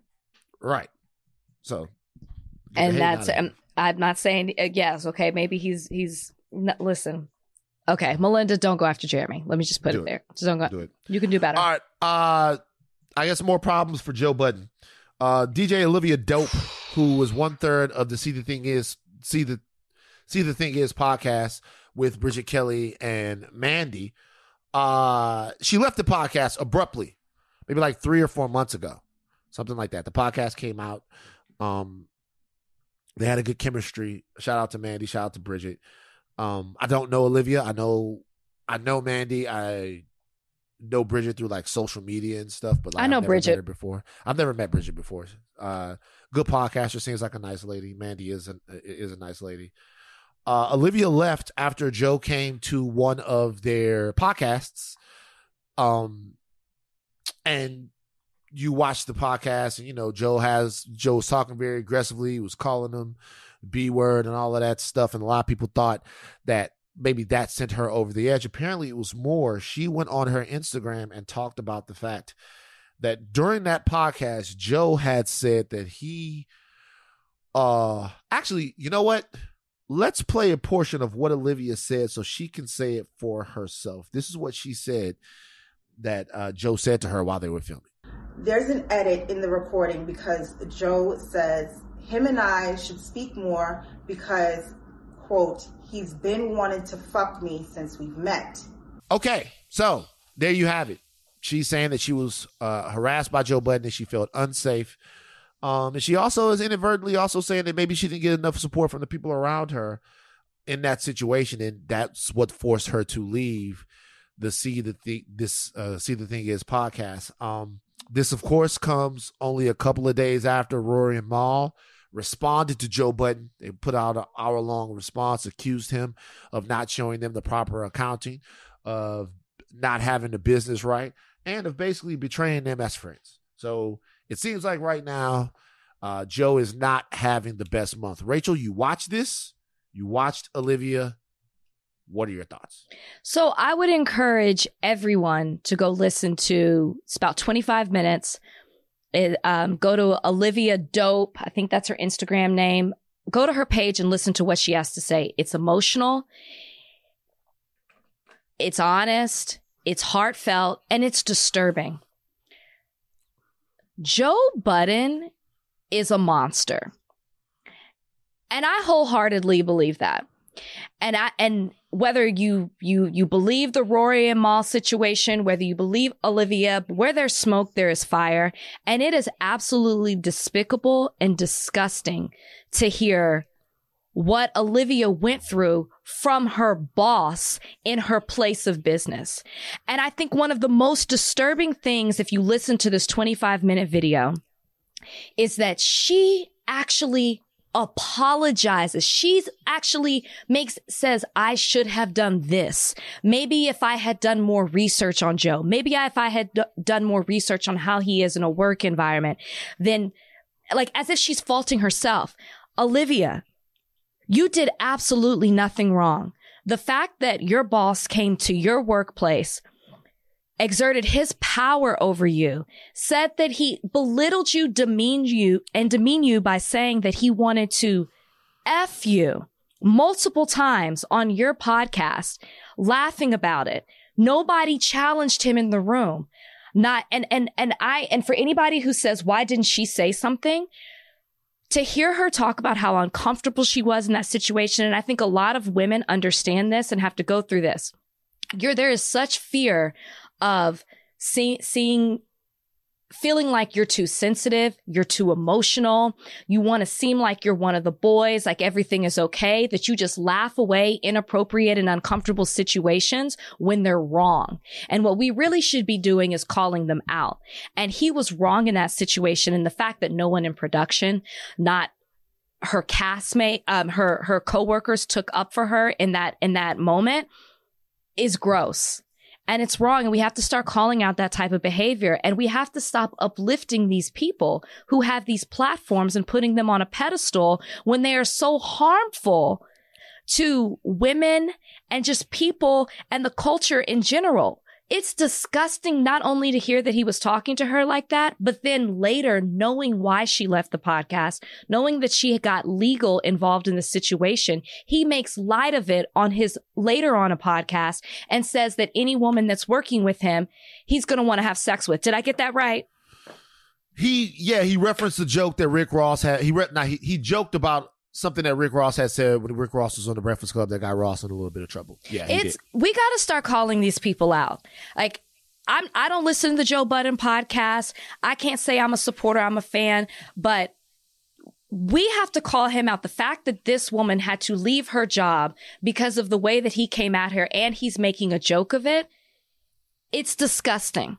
Speaker 1: right? So,
Speaker 2: and that's.
Speaker 1: of
Speaker 2: Um. I'm not saying uh, yes. Okay, maybe he's he's. n listen, okay, Melinda, don't go after Jeremy. Let me just put
Speaker 1: Do
Speaker 2: it,
Speaker 1: it.
Speaker 2: there. Just don't go.
Speaker 1: do it.
Speaker 2: You can do better.
Speaker 1: All right. Uh, I some more problems for Joe Budden. Uh, DJ Olivia Dope, who was one third of the See the Thing Is See the See the Thing Is podcast with Bridget Kelly and Mandy. Uh, she left the podcast abruptly, maybe like three or four months ago, something like that. The podcast came out. Um, they had a good chemistry. Shout out to Mandy. Shout out to Bridget. Um, I don't know Olivia. I know, I know Mandy. I know Bridget through like social media and stuff, but like,
Speaker 2: I know Bridget.
Speaker 1: met her before. I've never met Bridget before. Uh, good podcaster. Seems like a nice lady. Mandy is a is a nice lady. Uh, Olivia left after Joe came to one of their podcasts. Um, and you watch the podcast, and you know Joe has Joe was talking very aggressively. He was calling them B word and all of that stuff, and a lot of people thought that maybe that sent her over the edge. Apparently, it was more. She went on her Instagram and talked about the fact that during that podcast, Joe had said that he, uh, actually, you know what? Let's play a portion of what Olivia said so she can say it for herself. This is what she said that uh, Joe said to her while they were filming.
Speaker 7: There's an edit in the recording because Joe says him and I should speak more because, quote, he's been wanting to fuck me since we've met.
Speaker 1: Okay, so there you have it. She's saying that she was uh, harassed by Joe Budden and she felt unsafe. Um, and she also is inadvertently also saying that maybe she didn't get enough support from the people around her in that situation, and that's what forced her to leave the see the thing this uh, see the thing is podcast. Um, this of course comes only a couple of days after Rory and Mal responded to Joe Budden. They put out an hour long response, accused him of not showing them the proper accounting, of not having the business right, and of basically betraying them as friends. So it seems like right now, uh, Joe is not having the best month. Rachel, you watched this. You watched Olivia. What are your thoughts?
Speaker 2: So I would encourage everyone to go listen to. It's about 25 minutes. It, um, go to Olivia Dope. I think that's her Instagram name. Go to her page and listen to what she has to say. It's emotional. It's honest. It's heartfelt and it's disturbing. Joe Budden is a monster. And I wholeheartedly believe that. And I and whether you you you believe the Rory and Mal situation, whether you believe Olivia, where there's smoke, there is fire. And it is absolutely despicable and disgusting to hear what Olivia went through from her boss in her place of business. And I think one of the most disturbing things, if you listen to this 25 minute video, is that she actually apologizes. She's actually makes, says, I should have done this. Maybe if I had done more research on Joe, maybe if I had d- done more research on how he is in a work environment, then like as if she's faulting herself. Olivia, you did absolutely nothing wrong. The fact that your boss came to your workplace, exerted his power over you, said that he belittled you, demeaned you, and demeaned you by saying that he wanted to F you multiple times on your podcast, laughing about it. Nobody challenged him in the room. Not, and, and, and I, and for anybody who says, why didn't she say something? to hear her talk about how uncomfortable she was in that situation, and I think a lot of women understand this and have to go through this. You're there is such fear of see, seeing feeling like you're too sensitive, you're too emotional, you want to seem like you're one of the boys, like everything is okay, that you just laugh away inappropriate and uncomfortable situations when they're wrong. And what we really should be doing is calling them out. And he was wrong in that situation. And the fact that no one in production, not her castmate, um, her, her coworkers took up for her in that, in that moment is gross and it's wrong. And we have to start calling out that type of behavior. And we have to stop uplifting these people who have these platforms and putting them on a pedestal when they are so harmful to women and just people and the culture in general. It's disgusting not only to hear that he was talking to her like that, but then later knowing why she left the podcast, knowing that she got legal involved in the situation, he makes light of it on his later on a podcast and says that any woman that's working with him, he's going to want to have sex with. Did I get that right?
Speaker 1: He yeah, he referenced the joke that Rick Ross had. He re- now he, he joked about something that Rick Ross had said when Rick Ross was on the Breakfast Club that got Ross in a little bit of trouble. Yeah,
Speaker 2: it's did. we got to start calling these people out. Like I'm, I don't listen to the Joe Budden podcast. I can't say I'm a supporter. I'm a fan, but we have to call him out. The fact that this woman had to leave her job because of the way that he came at her and he's making a joke of it. It's disgusting.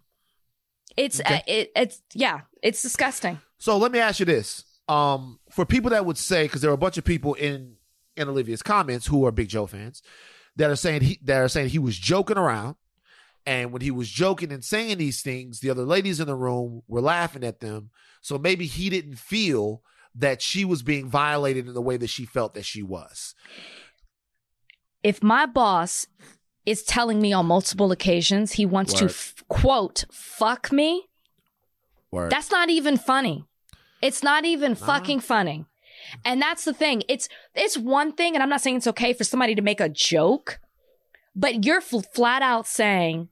Speaker 2: It's, okay. uh, it, it's, yeah, it's disgusting.
Speaker 1: So let me ask you this um, for people that would say, because there are a bunch of people in in Olivia's comments who are big Joe fans that are saying he that are saying he was joking around, and when he was joking and saying these things, the other ladies in the room were laughing at them. So maybe he didn't feel that she was being violated in the way that she felt that she was.
Speaker 2: If my boss is telling me on multiple occasions he wants Word. to f- quote fuck me, Word. that's not even funny. It's not even uh-huh. fucking funny. And that's the thing. It's, it's one thing, and I'm not saying it's okay for somebody to make a joke, but you're flat out saying,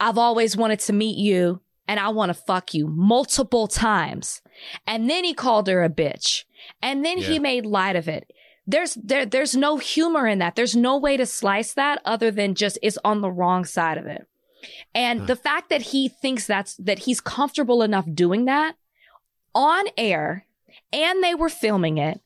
Speaker 2: I've always wanted to meet you and I want to fuck you multiple times. And then he called her a bitch. And then yeah. he made light of it. There's, there, there's no humor in that. There's no way to slice that other than just it's on the wrong side of it. And huh. the fact that he thinks that's, that he's comfortable enough doing that on air and they were filming it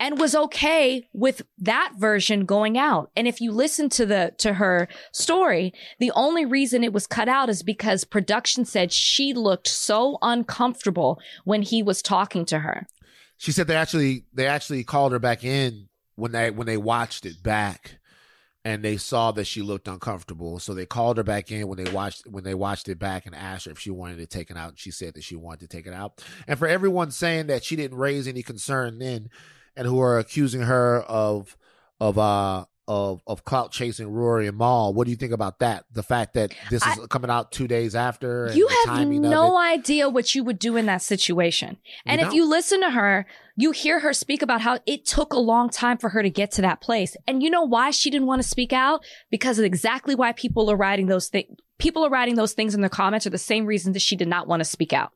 Speaker 2: and was okay with that version going out. And if you listen to the to her story, the only reason it was cut out is because production said she looked so uncomfortable when he was talking to her.
Speaker 1: She said they actually they actually called her back in when they when they watched it back and they saw that she looked uncomfortable. So they called her back in when they watched when they watched it back and asked her if she wanted it taken out. And she said that she wanted to take it out. And for everyone saying that she didn't raise any concern then, and who are accusing her of of uh of of clout chasing Rory and Mal. What do you think about that? The fact that this is I, coming out two days after.
Speaker 2: you have no idea what you would do in that situation. And you if you listen to her, you hear her speak about how it took a long time for her to get to that place. And you know why she didn't want to speak out? Because of exactly why people are writing those things. People are writing those things in the comments are the same reason that she did not want to speak out.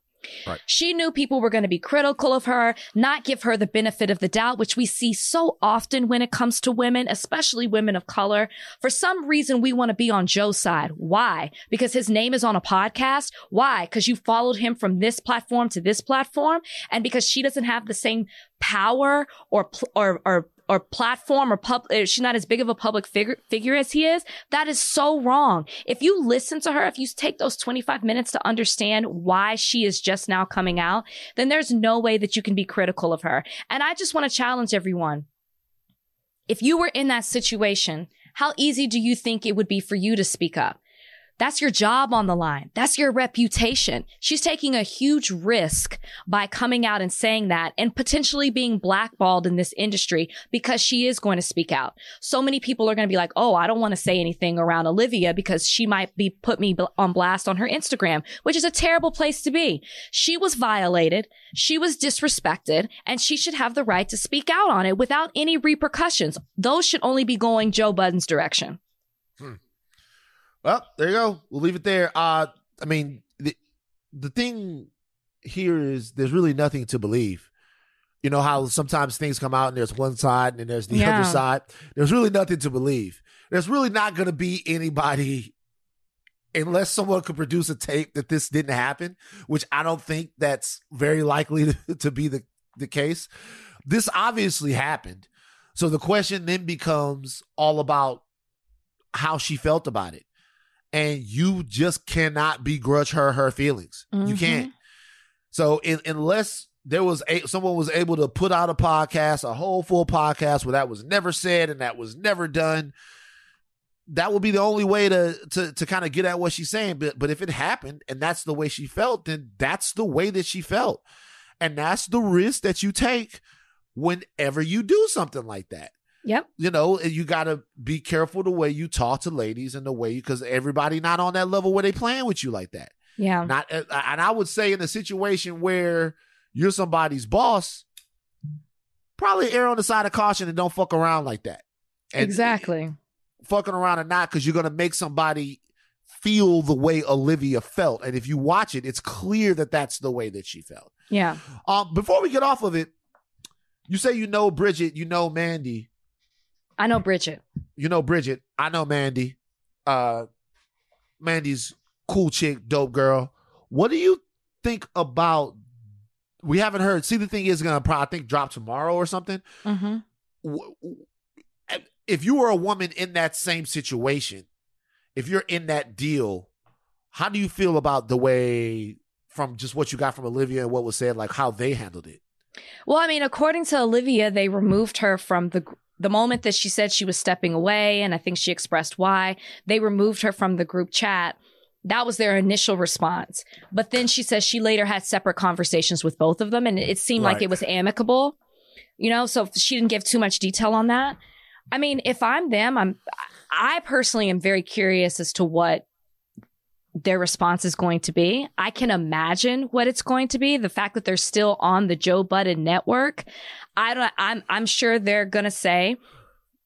Speaker 1: Right.
Speaker 2: She knew people were going to be critical of her, not give her the benefit of the doubt, which we see so often when it comes to women, especially women of color. For some reason, we want to be on Joe's side. Why? Because his name is on a podcast. Why? Because you followed him from this platform to this platform. And because she doesn't have the same power or, or, or or platform or pub, uh, she's not as big of a public figure, figure as he is. That is so wrong. If you listen to her, if you take those 25 minutes to understand why she is just now coming out, then there's no way that you can be critical of her. And I just want to challenge everyone. If you were in that situation, how easy do you think it would be for you to speak up? That's your job on the line. That's your reputation. She's taking a huge risk by coming out and saying that and potentially being blackballed in this industry because she is going to speak out. So many people are going to be like, Oh, I don't want to say anything around Olivia because she might be put me on blast on her Instagram, which is a terrible place to be. She was violated. She was disrespected and she should have the right to speak out on it without any repercussions. Those should only be going Joe Budden's direction.
Speaker 1: Well, there you go. We'll leave it there. Uh, I mean, the the thing here is there's really nothing to believe. You know how sometimes things come out and there's one side and then there's the
Speaker 2: Yeah.
Speaker 1: other side. There's really nothing to believe. There's really not going to be anybody unless someone could produce a tape that this didn't happen, which I don't think that's very likely to, *laughs* to be the the case. This obviously happened. So the question then becomes all about how she felt about it. And you just cannot begrudge her her feelings. You
Speaker 2: Mhm.
Speaker 1: can't. So in, unless there was a someone was able to put out a podcast, a whole full podcast where that was never said and that was never done, that would be the only way to to to kind of get at what she's saying. But but if it happened and that's the way she felt, then that's the way that she felt. And that's the risk that you take whenever you do something like that
Speaker 2: Yep.
Speaker 1: you know, you got to be careful the way you talk to ladies and the way you, because everybody not on that level where they playing with you like that.
Speaker 2: Yeah.
Speaker 1: Not, and I would say in a situation where you're somebody's boss, probably err on the side of caution and don't fuck around like that. And
Speaker 2: exactly.
Speaker 1: Fucking around or not, because you're gonna make somebody feel the way Olivia felt, and if you watch it, it's clear that that's the way that she felt.
Speaker 2: Yeah.
Speaker 1: Um, before we get off of it, you say you know Bridget, you know Mandy.
Speaker 2: I know Bridget.
Speaker 1: you know Bridget. I know Mandy. Uh Mandy's cool chick, dope girl. What do you think about we haven't heard. See, the thing is gonna probably I think drop tomorrow or something.
Speaker 2: Mm-hmm.
Speaker 1: W- If you were a woman in that same situation, if you're in that deal, how do you feel about the way from just what you got from Olivia and what was said, like how they handled it?
Speaker 2: Well, I mean, according to Olivia, they removed her from the the moment that she said she was stepping away, and I think she expressed why. They removed her from the group chat. That was their initial response. But then she says she later had separate conversations with both of them, and it seemed like it was amicable. You know, so she didn't give too much detail on that. I mean, if I'm them, I'm I personally am very curious as to what their response is going to be. I can imagine what it's going to be. The fact that they're still on the Joe Budden network, I don't. I'm I'm sure they're gonna say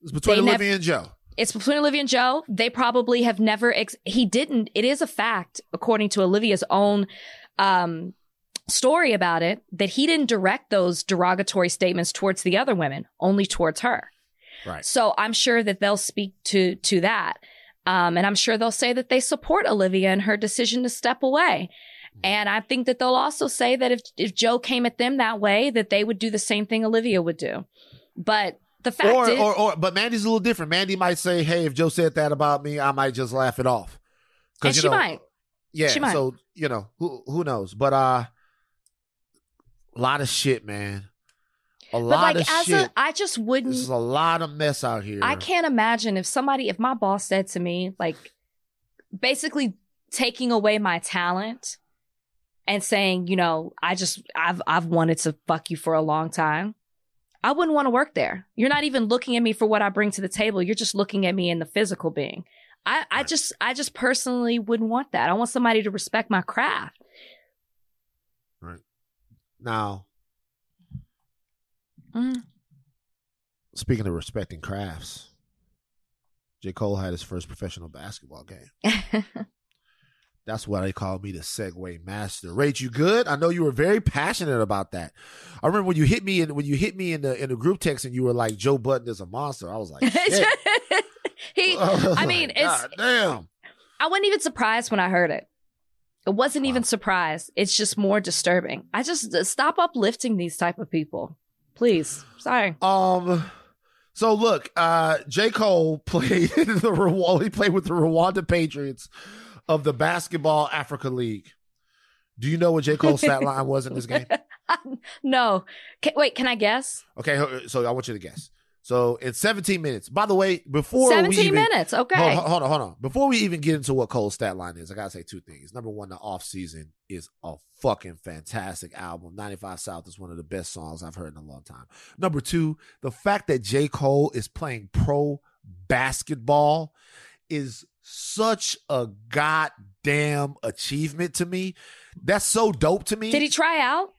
Speaker 1: It's between
Speaker 2: They nev-
Speaker 1: Olivia and Joe.
Speaker 2: it's between Olivia and Joe. They probably have never. Ex- he didn't. It is a fact, according to Olivia's own um, story about it, that he didn't direct those derogatory statements towards the other women, only towards her.
Speaker 1: Right.
Speaker 2: So I'm sure that they'll speak to to that, um, and I'm sure they'll say that they support Olivia and her decision to step away. And I think that they'll also say that if if Joe came at them that way, that they would do the same thing Olivia would do. But the fact
Speaker 1: or,
Speaker 2: is,
Speaker 1: or or but Mandy's a little different. Mandy might say, "Hey, if Joe said that about me, I might just laugh it off." 'Cause,
Speaker 2: and she
Speaker 1: know,
Speaker 2: might.
Speaker 1: Yeah.
Speaker 2: She might.
Speaker 1: So you know who who knows, but uh, a lot of shit, man. A
Speaker 2: But
Speaker 1: lot
Speaker 2: like
Speaker 1: of
Speaker 2: as
Speaker 1: shit.
Speaker 2: a, I just wouldn't.
Speaker 1: this is a lot of mess out here.
Speaker 2: I can't imagine if somebody, if my boss said to me, like, basically taking away my talent and saying, you know, I just, I've, I've wanted to fuck you for a long time. I wouldn't want to work there. You're not even looking at me for what I bring to the table. You're just looking at me in the physical being. I, I just, I just personally wouldn't want that. I want somebody to respect my craft. Right.
Speaker 1: Now,
Speaker 2: Mm.
Speaker 1: speaking of respecting crafts, J. Cole had his first professional basketball game. *laughs* That's why they call me the Segue Master. Rach, you good? I know you were very passionate about that. I remember when you hit me in when you hit me in the in the group text and you were like, Joe Budden is a monster. I was like, *laughs* shit.
Speaker 2: he, *laughs*
Speaker 1: was
Speaker 2: I mean,
Speaker 1: like,
Speaker 2: it's
Speaker 1: damn.
Speaker 2: I wasn't even surprised when I heard it. It wasn't
Speaker 1: Wow.
Speaker 2: even surprised. It's just more disturbing. I just stop uplifting these type of people, please. Sorry.
Speaker 1: Um. So look, uh, J Cole *laughs* played the. He played with the Rwanda Patriots of the Basketball Africa League. Do you know what J Cole's stat line was in this game? *laughs*
Speaker 2: no. Ca wait, can I guess?
Speaker 1: Okay, so I want you to guess. So in 17 minutes. By the way, before we
Speaker 2: 17
Speaker 1: even,
Speaker 2: minutes. Okay.
Speaker 1: Hold, hold on, hold on. Before we even get into what Cole's stat line is, I gotta say two things. Number one, the off season is a fucking fantastic album. 95 South is one of the best songs I've heard in a long time. Number two, the fact that J. Cole is playing pro basketball is such a goddamn achievement to me. That's so dope to me.
Speaker 2: Did he try out?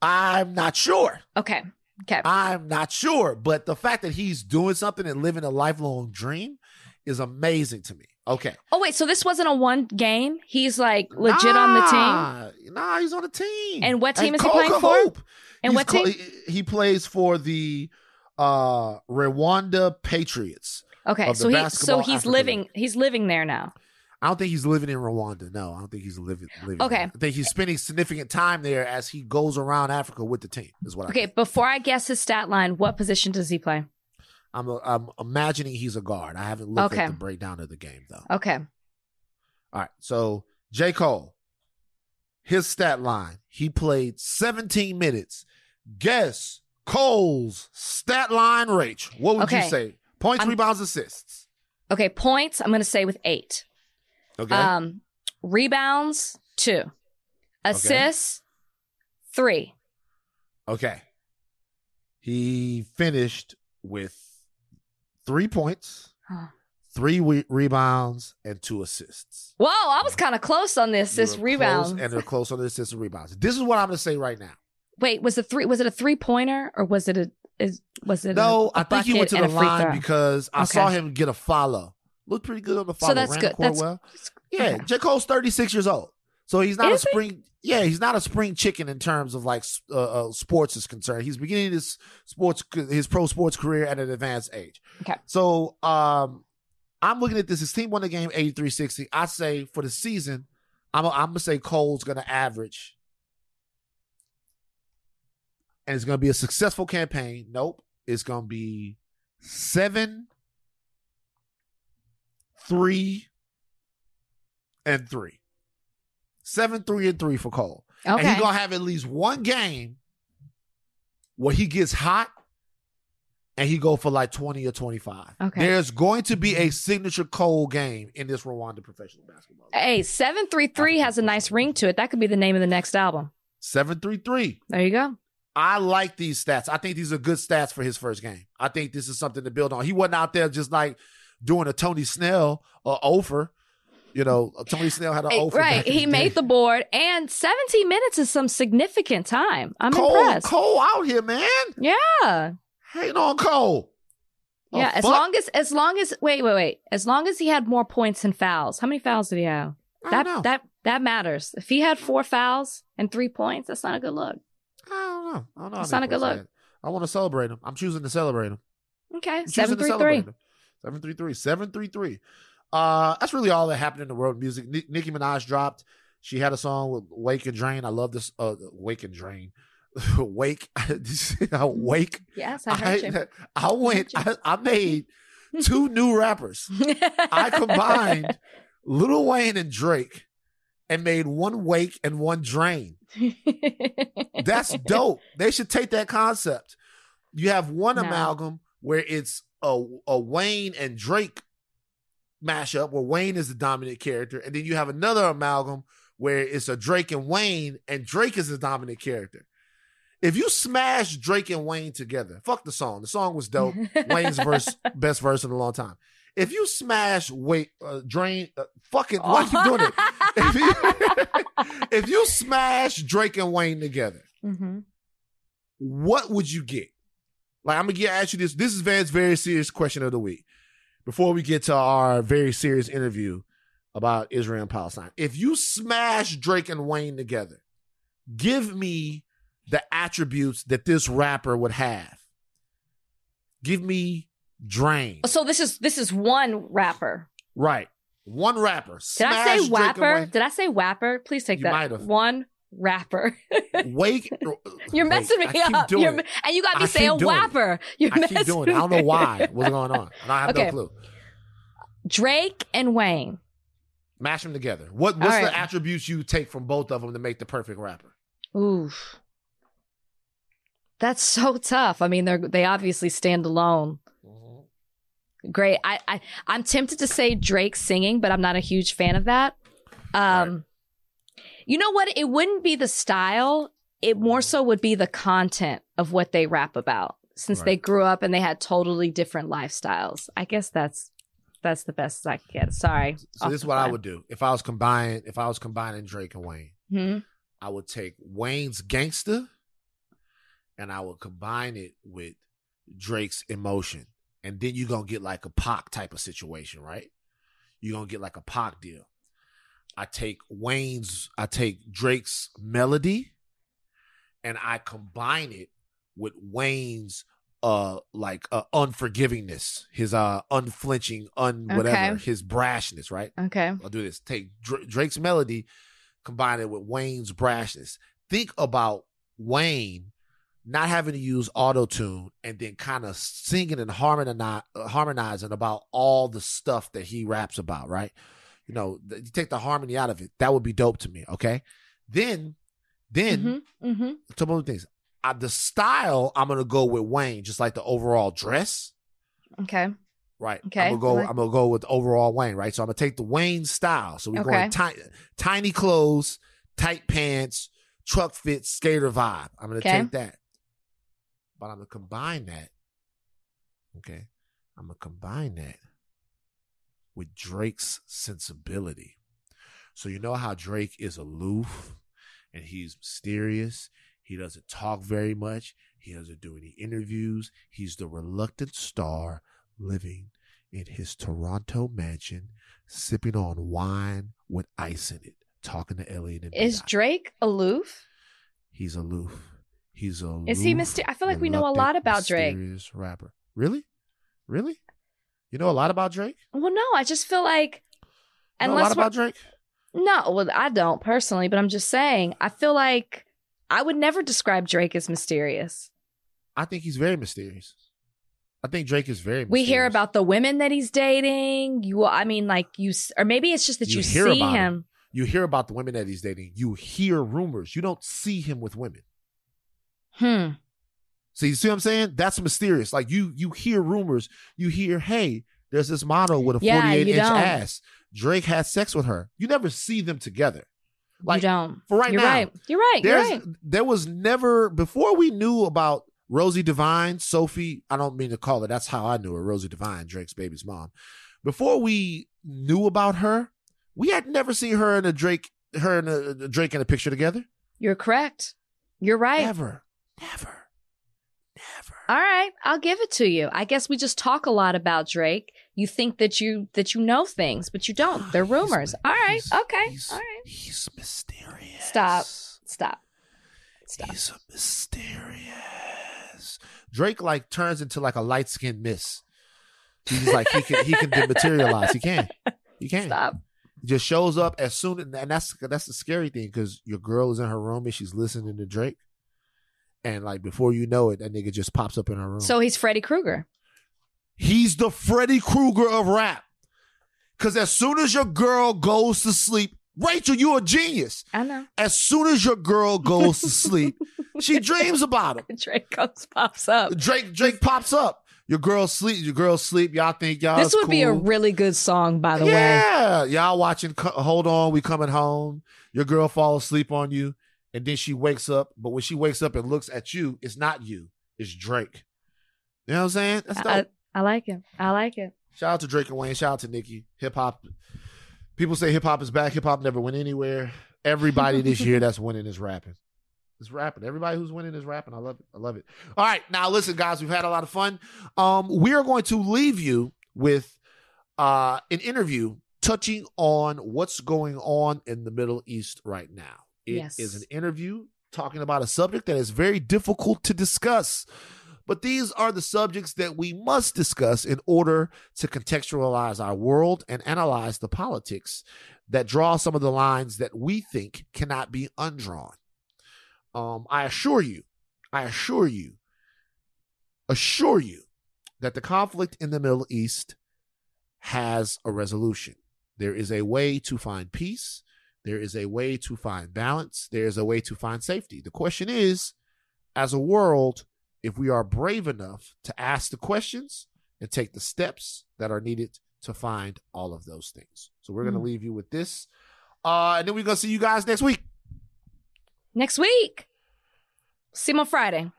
Speaker 1: I'm not sure.
Speaker 2: Okay. Okay.
Speaker 1: I'm not sure, but the fact that he's doing something and living a lifelong dream is amazing to me. Okay.
Speaker 2: oh wait, so this wasn't a one game? He's like legit on the team.
Speaker 1: Nah, he's on the team.
Speaker 2: And what team is he playing for? And
Speaker 1: He's
Speaker 2: what team?
Speaker 1: He, he plays for the uh Rwanda Patriots.
Speaker 2: Okay, so he so he's living
Speaker 1: League.
Speaker 2: he's living there now.
Speaker 1: I don't think he's living in Rwanda. No, I don't think he's living. living
Speaker 2: Okay.
Speaker 1: there. I think he's spending significant time there as he goes around Africa with the team. Is what I
Speaker 2: Okay, before I guess his stat line, what position does he play?
Speaker 1: I'm I'm imagining he's a guard. I haven't looked
Speaker 2: Okay.
Speaker 1: at the breakdown of the game though.
Speaker 2: Okay.
Speaker 1: All right. So J. Cole, his stat line, he played 17 minutes. Guess Cole's stat line, Rach. What would you say? Points,
Speaker 2: I'm-
Speaker 1: rebounds, assists.
Speaker 2: Okay, points, I'm gonna say with eight.
Speaker 1: Okay.
Speaker 2: Um rebounds, two. Assists, three.
Speaker 1: okay. He finished with three points, three we- rebounds, and two assists.
Speaker 2: Whoa, I was kind of close on this. This rebound.
Speaker 1: and they're close on the assists and rebounds. This is what I'm going to say right now.
Speaker 2: Wait, was it three? Was it a three pointer or was it a? Is was it?
Speaker 1: No,
Speaker 2: I
Speaker 1: I think he went to the line because I
Speaker 2: Okay.
Speaker 1: saw him get a follow. Looked pretty good on the follow.
Speaker 2: that's
Speaker 1: Ran
Speaker 2: good. That's-
Speaker 1: well. Yeah,
Speaker 2: okay.
Speaker 1: J. Cole's 36 years old. So he's not
Speaker 2: Is
Speaker 1: a
Speaker 2: he?
Speaker 1: spring. Yeah, he's not a spring chicken in terms of like uh, uh, sports is concerned. He's beginning his sports, his pro sports career at an advanced age.
Speaker 2: Okay.
Speaker 1: So um, I'm looking at this. His team won the game 83-60. I say for the season, I'm, I'm gonna say Cole's gonna average, and it's gonna be a successful campaign. Nope, it's gonna be seven, three, and three. Seven, three, and three for Cole. And
Speaker 2: Okay.
Speaker 1: he's gonna have at least one game where he gets hot and he go for like 20 or 25.
Speaker 2: Okay.
Speaker 1: There's going to be a signature Cole game in this Rwanda professional basketball.
Speaker 2: Hey, seven three three has a nice ring to it. That could be the name of the next album.
Speaker 1: 733.
Speaker 2: There you go.
Speaker 1: I like these stats. I think these are good stats for his first game. I think this is something to build on. He wasn't out there just like doing a Tony Snell uh, or Ofer. You know, Tony Snell had an Ofer.
Speaker 2: right. He made
Speaker 1: day.
Speaker 2: the board, and 17 minutes is some significant time. I'm
Speaker 1: Cole,
Speaker 2: impressed.
Speaker 1: Cole out here, man.
Speaker 2: Yeah.
Speaker 1: Hating on Cole. Oh,
Speaker 2: yeah. As
Speaker 1: fuck.
Speaker 2: long as, as long as, wait, wait, wait. As long as he had more points than fouls. How many fouls did he have? That,
Speaker 1: know.
Speaker 2: that, that matters. If he had four fouls and three points, that's not a good look.
Speaker 1: I don't know. I don't know.
Speaker 2: It's not a good look.
Speaker 1: I want to celebrate him. I'm choosing to celebrate him.
Speaker 2: Okay. Seven three three.
Speaker 1: him. Seven three three. Seven three three. Uh, that's really all that happened in the world of music. Ni- Nicki Minaj dropped. She had a song with Wake and Drain. I love this. Uh, Wake and Drain. *laughs* Wake. *laughs* Wake.
Speaker 2: Yes, I heard you.
Speaker 1: I, *laughs* I went. I, I made two new rappers. I combined Lil Wayne and Drake and made one Wake and one Drain. That's dope. They should take that concept. You have one
Speaker 2: No.
Speaker 1: amalgam where it's a, a Wayne and Drake mashup where Wayne is the dominant character, and then you have another amalgam where it's a Drake and Wayne, and Drake is the dominant character. If you smash Drake and Wayne together, fuck the song. The song was dope. *laughs* Wayne's verse, best verse in a long time. If you smash Wait, uh, Drain, uh, fucking, why you doing it? *laughs* If you, *laughs* if you smash Drake and Wayne together,
Speaker 2: hmm
Speaker 1: what would you get? Like, I'm gonna get ask you this. This is Van's very serious question of the week. Before we get to our very serious interview about Israel and Palestine. If you smash Drake and Wayne together, give me the attributes that this rapper would have. Give me Drain.
Speaker 2: So this is this is one rapper.
Speaker 1: Right. One rapper.
Speaker 2: Did I say
Speaker 1: Drake and
Speaker 2: wapper? Did I say wapper? Please take
Speaker 1: You
Speaker 2: that.
Speaker 1: might have.
Speaker 2: One rapper. *laughs*
Speaker 1: Wake.
Speaker 2: You're messing
Speaker 1: Wait,
Speaker 2: me up.
Speaker 1: doing
Speaker 2: You're, and you got me saying wapper. You're
Speaker 1: I keep
Speaker 2: messing
Speaker 1: doing it. I don't know why. What's going on? And I have
Speaker 2: Okay.
Speaker 1: no clue.
Speaker 2: Drake and Wayne.
Speaker 1: Mash them together. What What's
Speaker 2: All
Speaker 1: the attributes you take from both of them to make the perfect rapper?
Speaker 2: Oof. That's so tough. I mean, they're they obviously stand alone. Great. I, I I'm tempted to say Drake singing, but I'm not a huge fan of that. Um you know what? It wouldn't be the style. It more so would be the content of what they rap about. Since they grew up and they had totally different lifestyles. I guess that's that's the best I can get. Sorry.
Speaker 1: So this is what I would do if I was combining if I was combining Drake and Wayne.
Speaker 2: Hmm?
Speaker 1: I would take Wayne's gangster and I would combine it with Drake's emotion. And then you're gonna get like a Pac type of situation, right? You're gonna get like a Pac deal. I take Wayne's, I take Drake's melody and I combine it with Wayne's uh like uh unforgivingness, his uh unflinching, un whatever,
Speaker 2: Okay.
Speaker 1: his brashness, right?
Speaker 2: Okay.
Speaker 1: I'll do this. Take Dra- Drake's melody, combine it with Wayne's brashness. Think about Wayne not having to use auto tune and then kind of singing and harmonizing about all the stuff that he raps about, right? You know, th- you take the harmony out of it. That would be dope to me. Okay. Then, then
Speaker 2: Mm-hmm. Mm-hmm.
Speaker 1: some other things. Uh, the style, I'm gonna go with Wayne, just like the overall dress.
Speaker 2: Okay.
Speaker 1: Right.
Speaker 2: Okay,
Speaker 1: I'm gonna go.
Speaker 2: like-
Speaker 1: I'm gonna go with overall Wayne. Right. So I'm gonna take the Wayne style. So we're
Speaker 2: Okay.
Speaker 1: going tiny, tiny clothes, tight pants, truck fit, skater vibe. I'm gonna
Speaker 2: Okay.
Speaker 1: take that, but I'm gonna combine that. Okay. I'm gonna combine that with Drake's sensibility. So you know how Drake is aloof and he's mysterious. He doesn't talk very much. He doesn't do any interviews. He's the reluctant star living in his Toronto mansion, sipping on wine with ice in it, talking to Elliot and
Speaker 2: Is
Speaker 1: Beyonce.
Speaker 2: Drake aloof?
Speaker 1: He's aloof. He's aloof.
Speaker 2: Is he myster- I feel like we know a lot about Drake.
Speaker 1: mysterious Rapper. Really? Really? You know a lot about Drake?
Speaker 2: Well, no, I just feel like
Speaker 1: You know a lot about Drake?
Speaker 2: no, well, I don't personally, but I'm just saying, I feel like I would never describe Drake as mysterious.
Speaker 1: I think he's very mysterious. I think Drake is very.
Speaker 2: We hear about the women that he's dating. You, I mean, like you, or maybe it's just that you,
Speaker 1: You hear
Speaker 2: see
Speaker 1: about
Speaker 2: him.
Speaker 1: You hear about the women that he's dating. You hear rumors. You don't see him with women.
Speaker 2: Hmm.
Speaker 1: So you see what I'm saying? That's mysterious. Like you you hear rumors. You hear, hey, there's this model with a
Speaker 2: Yeah,
Speaker 1: 48
Speaker 2: you
Speaker 1: inch
Speaker 2: don't.
Speaker 1: ass. Drake had sex with her. You never see them together. Like
Speaker 2: you don't.
Speaker 1: for right
Speaker 2: You're
Speaker 1: now,
Speaker 2: right. You're right. You're right.
Speaker 1: there was never before we knew about Rosie Devine, Sophie. I don't mean to call her. That's how I knew her. Rosie Devine, Drake's baby's mom. Before we knew about her, we had never seen her and a Drake, her and a, a Drake in a picture together.
Speaker 2: You're correct. You're right.
Speaker 1: Never, never.
Speaker 2: All right, I'll give it to you. I guess we just talk a lot about Drake. You think that you that you know things, but you don't. They're *sighs* rumors.
Speaker 1: my-
Speaker 2: All right.
Speaker 1: he's-
Speaker 2: Okay.
Speaker 1: he's-
Speaker 2: All right.
Speaker 1: He's mysterious.
Speaker 2: Stop. Stop. Stop.
Speaker 1: He's a mysterious. Drake like turns into like a light skinned miss. He's like he can he can *laughs* dematerialize. He can. He can.
Speaker 2: Stop.
Speaker 1: He just shows up as soon and that's that's the scary thing because your girl is in her room and she's listening to Drake. And like before you know it, that nigga just pops up in her room.
Speaker 2: So he's Freddy Krueger.
Speaker 1: He's the Freddy Krueger of rap. Cause as soon as your girl goes to sleep, Rachel, you a genius.
Speaker 2: I know.
Speaker 1: As soon as your girl goes to sleep, *laughs* she dreams about him.
Speaker 2: Drake comes pops up.
Speaker 1: Drake Drake pops up. Your girl sleep. Your girl sleep. Y'all think y'all.
Speaker 2: This
Speaker 1: is
Speaker 2: would be a really good song, by the way.
Speaker 1: yeah. Y'all watching. Hold on, we coming home. Your girl falls asleep on you, and then she wakes up. But when she wakes up and looks at you, it's not you. It's Drake. You know what I'm saying? That's dope.
Speaker 2: I, I like it. I like it.
Speaker 1: Shout out to Drake and Wayne. Shout out to Nicki. Hip hop. People say hip hop is back. Hip hop never went anywhere. Everybody this year that's winning is rapping. It's rapping. Everybody who's winning is rapping. I love it. I love it. All right, now listen, guys. We've had a lot of fun. Um, we are going to leave you with uh, an interview touching on what's going on in the Middle East right now. It
Speaker 2: Yes.
Speaker 1: is an interview talking about a subject that is very difficult to discuss. But these are the subjects that we must discuss in order to contextualize our world and analyze the politics that draw some of the lines that we think cannot be undrawn. Um, I assure you, I assure you, assure you that the conflict in the Middle East has a resolution. There is a way to find peace. There is a way to find balance. There is a way to find safety. The question is, as a world, if we are brave enough to ask the questions and take the steps that are needed to find all of those things. So we're going to leave you with this. Uh, and then we're going to see you guys next week.
Speaker 2: Next week. See him on Friday.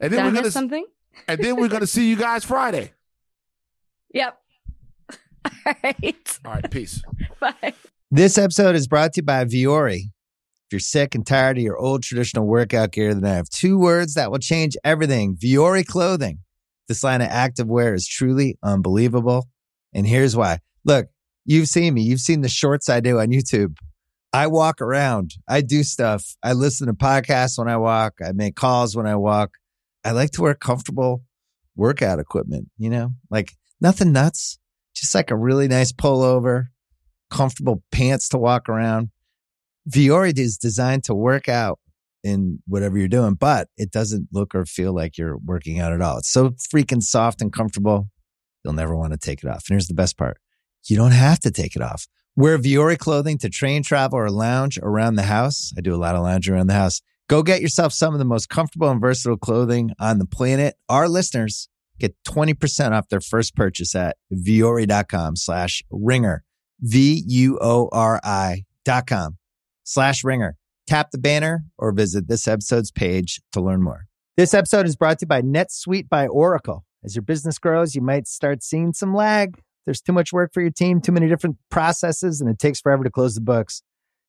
Speaker 1: And then
Speaker 2: I
Speaker 1: we're going to
Speaker 2: something?
Speaker 1: and then we're going *laughs* to see you guys Friday.
Speaker 2: Yep. All right.
Speaker 1: All right, peace. *laughs*
Speaker 2: Bye.
Speaker 8: This episode is brought to you by Vuori. If you're sick and tired of your old traditional workout gear, then I have two words that will change everything Vuori clothing. This line of activewear is truly unbelievable. And here's why. Look, you've seen me, you've seen the shorts I do on YouTube. I walk around, I do stuff. I listen to podcasts when I walk, I make calls when I walk. I like to wear comfortable workout equipment, you know, like nothing nuts, just like a really nice pullover, comfortable pants to walk around. Vuori is designed to work out in whatever you're doing, but it doesn't look or feel like you're working out at all. It's so freaking soft and comfortable. You'll never want to take it off. And here's the best part. You don't have to take it off. Wear Vuori clothing to train, travel, or lounge around the house. I do a lot of lounging around the house. Go get yourself some of the most comfortable and versatile clothing on the planet. Our listeners get 20% off their first purchase at vuori.com slash ringer. V-U-O-R-I dot com slash ringer. Tap the banner or visit this episode's page to learn more. This episode is brought to you by NetSuite by Oracle. As your business grows, you might start seeing some lag. There's too much work for your team, too many different processes, and it takes forever to close the books.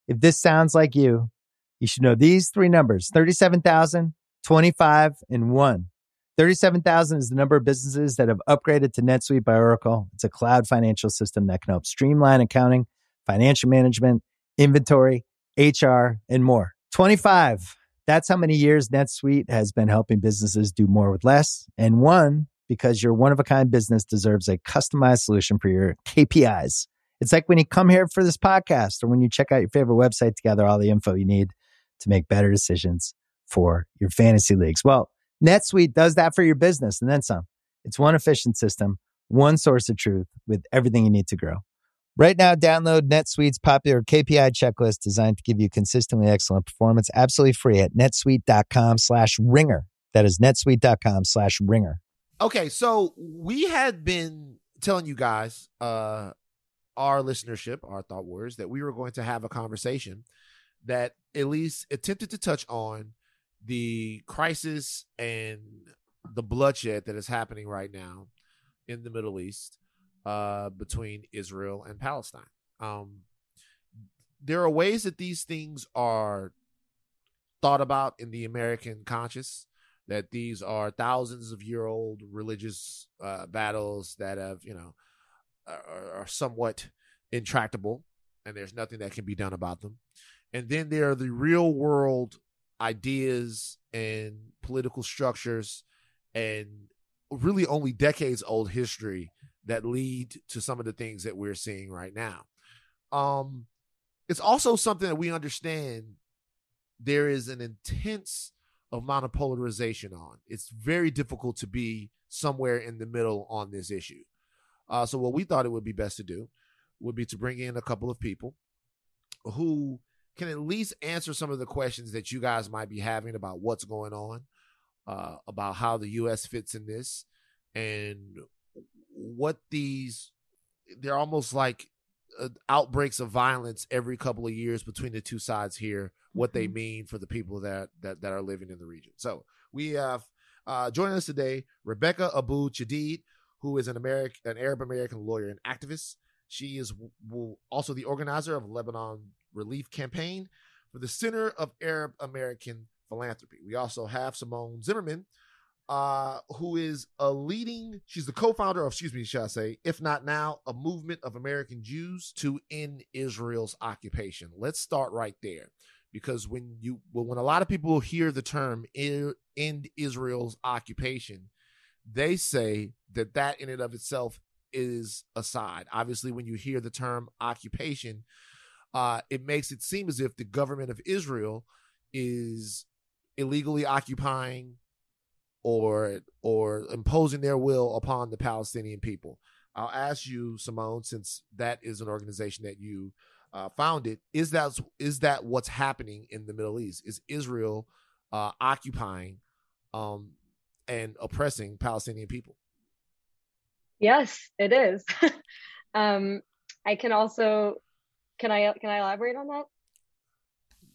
Speaker 8: If this sounds like you, you should know these three numbers 37,000, 25, and 1. 37,000 is the number of businesses that have upgraded to NetSuite by Oracle. It's a cloud financial system that can help streamline accounting, financial management, inventory, HR, and more. 25. That's how many years NetSuite has been helping businesses do more with less. And one, because your one of a kind business deserves a customized solution for your KPIs. It's like when you come here for this podcast or when you check out your favorite website to gather all the info you need to make better decisions for your fantasy leagues. Well, NetSuite does that for your business and then some. It's one efficient system, one source of truth with everything you need to grow. Right now, download NetSuite's popular KPI checklist designed to give you consistently excellent performance absolutely free at netsuite.com slash ringer. That is netsuite.com slash ringer.
Speaker 1: Okay, so we had been telling you guys, uh, our listenership, our thought warriors, that we were going to have a conversation that at least attempted to touch on the crisis and the bloodshed that is happening right now in the Middle East uh, between Israel and Palestine. Um, there are ways that these things are thought about in the American conscious that these are thousands of year old religious uh, battles that have, you know, are, are somewhat intractable and there's nothing that can be done about them. And then there are the real world ideas and political structures and really only decades old history that lead to some of the things that we're seeing right now. Um, it's also something that we understand there is an intense amount of polarization on. It's very difficult to be somewhere in the middle on this issue. Uh, so what we thought it would be best to do would be to bring in a couple of people who can at least answer some of the questions that you guys might be having about what's going on, uh, about how the U.S. fits in this, and what these they're almost like uh, outbreaks of violence every couple of years between the two sides here what they mean for the people that that, that are living in the region so we have uh, joining us today rebecca abou chedid who is an american an arab american lawyer and activist she is w- w- also the organizer of lebanon relief campaign for the center of arab american philanthropy we also have simone zimmerman uh, who is a leading, she's the co founder of, excuse me, should I say, if not now, a movement of American Jews to end Israel's occupation. Let's start right there. Because when you, well, when a lot of people hear the term end Israel's occupation, they say that that in and of itself is aside. Obviously, when you hear the term occupation, uh, it makes it seem as if the government of Israel is illegally occupying or or imposing their will upon the Palestinian people. I'll ask you, Simone, since that is an organization that you uh, founded, is that is that what's happening in the Middle East? Is Israel uh, occupying um, and oppressing Palestinian people?
Speaker 9: Yes, it is. *laughs* um, I can also can I can I elaborate on that?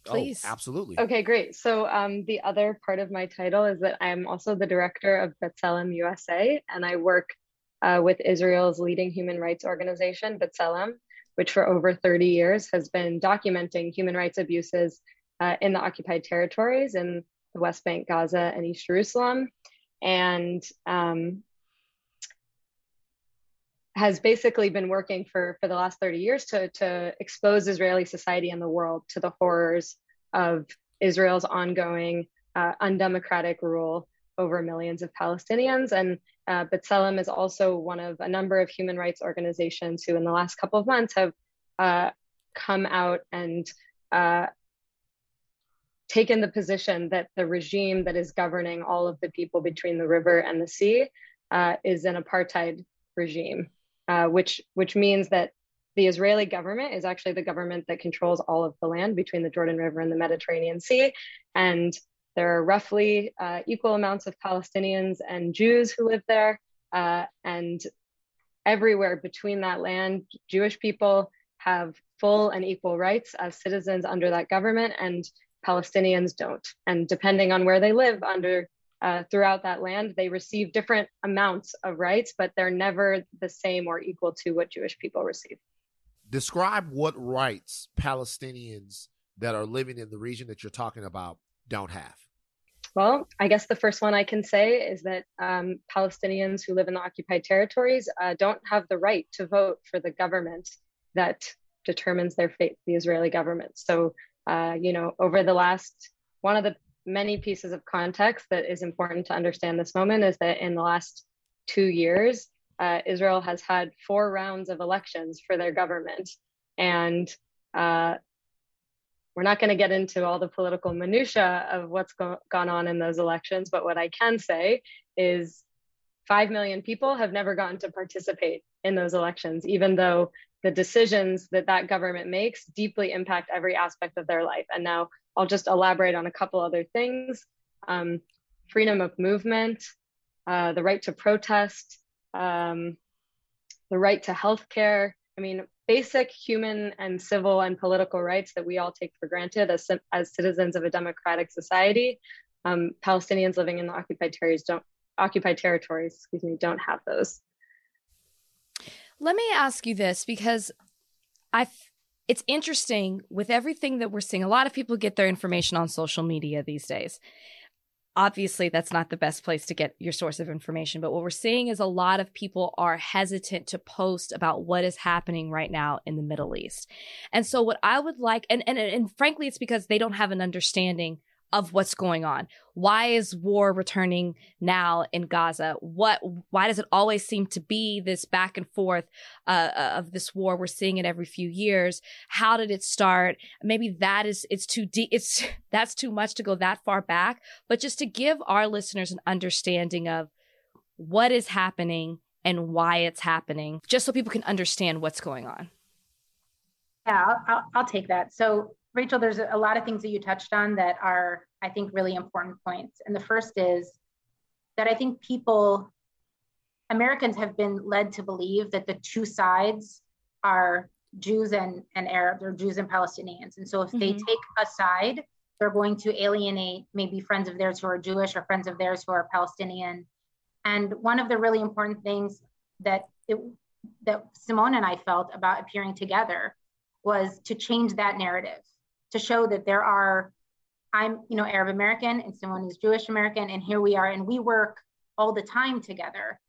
Speaker 1: Please. Oh, absolutely.
Speaker 9: Okay, great. So um, the other part of my title is that I'm also the director of B'Tselem USA, and I work uh, with Israel's leading human rights organization, B'Tselem, which for over 30 years has been documenting human rights abuses uh, in the occupied territories in the West Bank, Gaza, and East Jerusalem, and um, has basically been working for, for the last 30 years to, to expose Israeli society and the world to the horrors of Israel's ongoing uh, undemocratic rule over millions of Palestinians. And uh, B'Tselem is also one of a number of human rights organizations who, in the last couple of months, have uh, come out and uh, taken the position that the regime that is governing all of the people between the river and the sea uh, is an apartheid regime uh, which which means that the Israeli government is actually the government that controls all of the land between the Jordan River and the Mediterranean Sea, and there are roughly uh, equal amounts of Palestinians and Jews who live there, uh, and everywhere between that land, Jewish people have full and equal rights as citizens under that government, and Palestinians don't. And depending on where they live under uh, throughout that land. They receive different amounts of rights, but they're never the same or equal to what Jewish people receive.
Speaker 1: Describe what rights Palestinians that are living in the region that you're talking about don't have.
Speaker 9: Well, I guess the first one I can say is that um, Palestinians who live in the occupied territories uh, don't have the right to vote for the government that determines their fate, the Israeli government. So, uh, you know, over the last, one of the many pieces of context that is important to understand this moment is that in the last two years, uh, Israel has had four rounds of elections for their government. And uh, we're not going to get into all the political minutia of what's go- gone on in those elections, but what I can say is 5 million people have never gotten to participate in those elections, even though the decisions that that government makes deeply impact every aspect of their life. And now I'll just elaborate on a couple other things um, freedom of movement, uh, the right to protest, um, the right to health care. I mean, basic human and civil and political rights that we all take for granted as, as citizens of a democratic society. Um, Palestinians living in the occupied territories don't occupied territories, excuse me, don't have those.
Speaker 2: Let me ask you this because I it's interesting with everything that we're seeing. A lot of people get their information on social media these days. Obviously, that's not the best place to get your source of information, but what we're seeing is a lot of people are hesitant to post about what is happening right now in the Middle East. And so, what I would like, and, and, and frankly, it's because they don't have an understanding of what's going on. Why is war returning now in Gaza? What, why does it always seem to be this back and forth uh, uh, of this war? We're seeing it every few years. How did it start? Maybe that is, it's too deep. It's, *laughs* that's too much to go that far back, but just to give our listeners an understanding of what is happening and why it's happening, just so people can understand what's going on.
Speaker 10: Yeah, I'll, I'll, I'll take that. So Rachel, there's a lot of things that you touched on that are, I think, really important points. And the first is that I think people, Americans have been led to believe that the two sides are Jews and, and Arabs or Jews and Palestinians. And so if mm-hmm. they take a side, they're going to alienate maybe friends of theirs who are Jewish or friends of theirs who are Palestinian. And one of the really important things that it, that Simone and I felt about appearing together was to change that narrative to show that there are I'm, you know, Arab American and someone who's Jewish American, and here we are, and we work all the time together.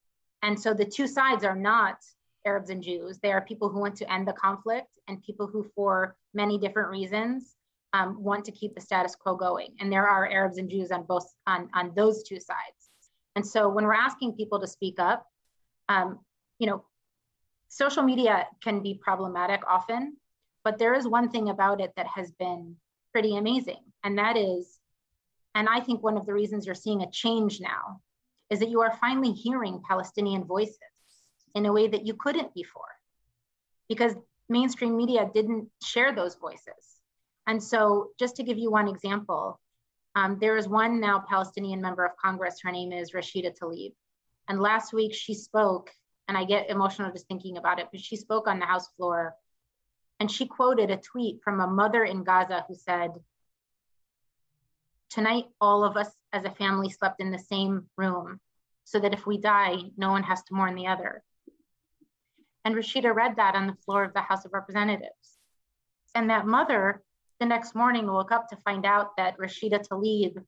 Speaker 10: And so the two sides are not Arabs and Jews. They are people who want to end the conflict and people who, for many different reasons, um, want to keep the status quo going. And there are Arabs and Jews on both on, on those two sides. And so when we're asking people to speak up, um, you know, social media can be problematic often, but there is one thing about it that has been pretty amazing, and that is, and I think one of the reasons you're seeing a change now is that you are finally hearing Palestinian voices in a way that you couldn't before because mainstream media didn't share those voices. And so, just to give you one example, um, there is one now Palestinian member of Congress. Her name is Rashida Tlaib. And last week she spoke, and I get emotional just thinking about it, but she spoke on the House floor and she quoted a tweet from a mother in Gaza who said, Tonight, all of us as a family slept in the same room so that if we die, no one has to mourn the other. And Rashida read that on the floor of the House of Representatives. And that mother the next morning woke up to find out that Rashida Tlaib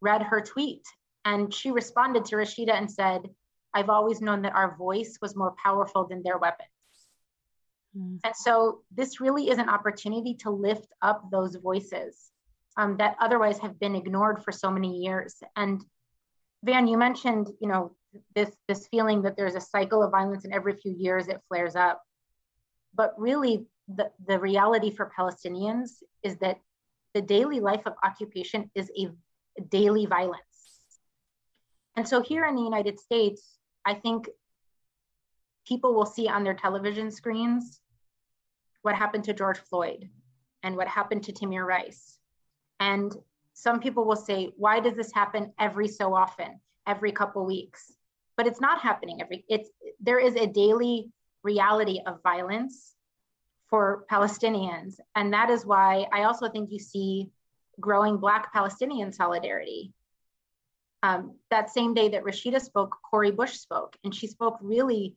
Speaker 10: read her tweet. And she responded to Rashida and said, I've always known that our voice was more powerful than their weapons. Mm. And so this really is an opportunity to lift up those voices um, that otherwise have been ignored for so many years. And Van, you mentioned, you know, this this feeling that there's a cycle of violence and every few years it flares up. But really, the, the reality for Palestinians is that the daily life of occupation is a, a daily violence. And so here in the United States, I think people will see on their television screens what happened to George Floyd and what happened to Tamir Rice. And some people will say, why does this happen every so often, every couple weeks? But it's not happening every, it's, there is a daily reality of violence for Palestinians. And that is why I also think you see growing Black Palestinian solidarity. Um, that same day that Rashida spoke, Cori Bush spoke, and she spoke really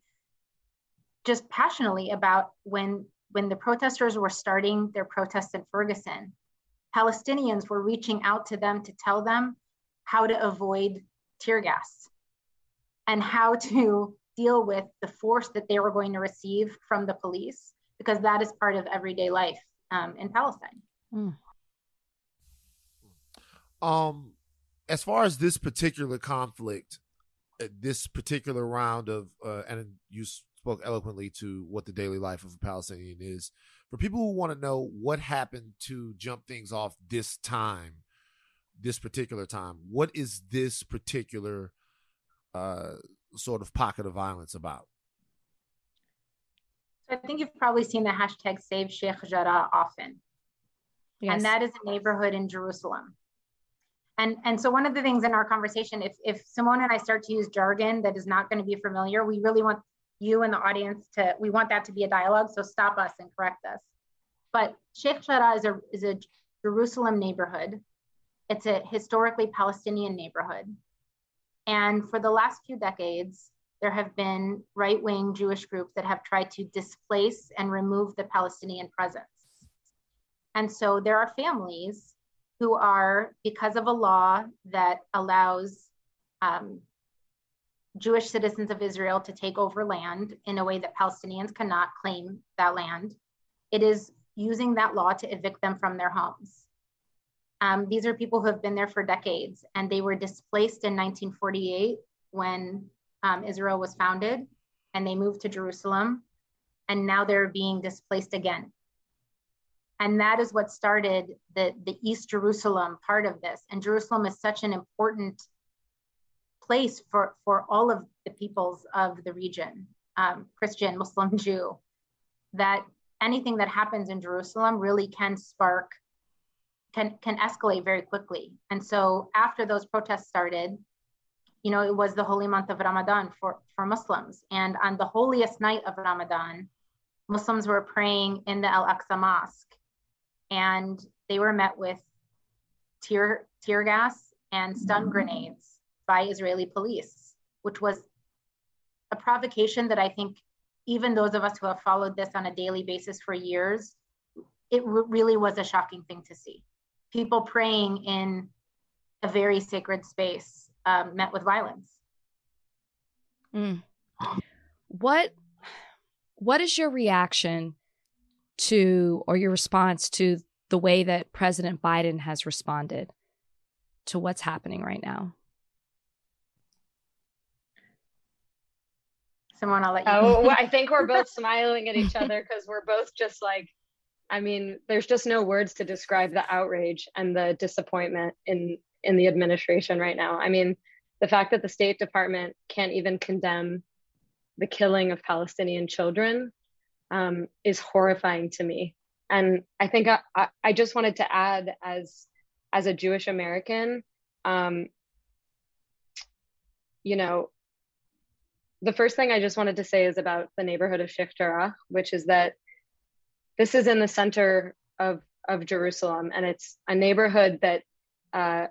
Speaker 10: just passionately about when when the protesters were starting their protests in Ferguson, Palestinians were reaching out to them to tell them how to avoid tear gas and how to deal with the force that they were going to receive from the police because that is part of everyday life um, in Palestine. Mm.
Speaker 1: Um, as far as this particular conflict, uh, this particular round of, uh, and you spoke eloquently to what the daily life of a Palestinian is. For people who want to know what happened to jump things off this time, this particular time, what is this particular uh, sort of pocket of violence about?
Speaker 10: So I think you've probably seen the hashtag Save Sheikh Jarrah often. Yes. And that is a neighborhood in Jerusalem. And, and so one of the things in our conversation, if, if Simone and I start to use jargon that is not going to be familiar, we really want you and the audience to, we want that to be a dialogue. So stop us and correct us. But Sheikh Jarrah is a, is a Jerusalem neighborhood. It's a historically Palestinian neighborhood. And for the last few decades, there have been right wing Jewish groups that have tried to displace and remove the Palestinian presence. And so there are families who are, because of a law that allows um, Jewish citizens of Israel to take over land in a way that Palestinians cannot claim that land. It is using that law to evict them from their homes. Um, these are people who have been there for decades, and they were displaced in 1948 when um, Israel was founded, and they moved to Jerusalem, and now they're being displaced again. And that is what started the, the East Jerusalem part of this. And Jerusalem is such an important place for, for all of the peoples of the region, um, Christian, Muslim, Jew, that anything that happens in Jerusalem really can spark, can, can escalate very quickly. And so after those protests started, you know, it was the holy month of Ramadan for, for Muslims. And on the holiest night of Ramadan, Muslims were praying in the Al Aqsa Mosque and they were met with tear, tear gas and stun grenades by Israeli police, which was a provocation that I think even those of us who have followed this on a daily basis for years, it really was a shocking thing to see. People praying in a very sacred space um, met with violence.
Speaker 2: Mm. What what is your reaction to or your response to the way that President Biden has responded to what's happening right now?
Speaker 10: Simone, I'll let you.
Speaker 9: Oh, well, I *laughs* think we're both smiling at each other because we're both just like, I mean, there's just no words to describe the outrage and the disappointment in in the administration right now. I mean, the fact that the State Department can't even condemn the killing of Palestinian children um, is horrifying to me. And I think I, I, I, just wanted to add, as as a Jewish American, um, you know, the first thing I just wanted to say is about the neighborhood of Sheikh which is that this is in the center of of Jerusalem, and it's a neighborhood that uh,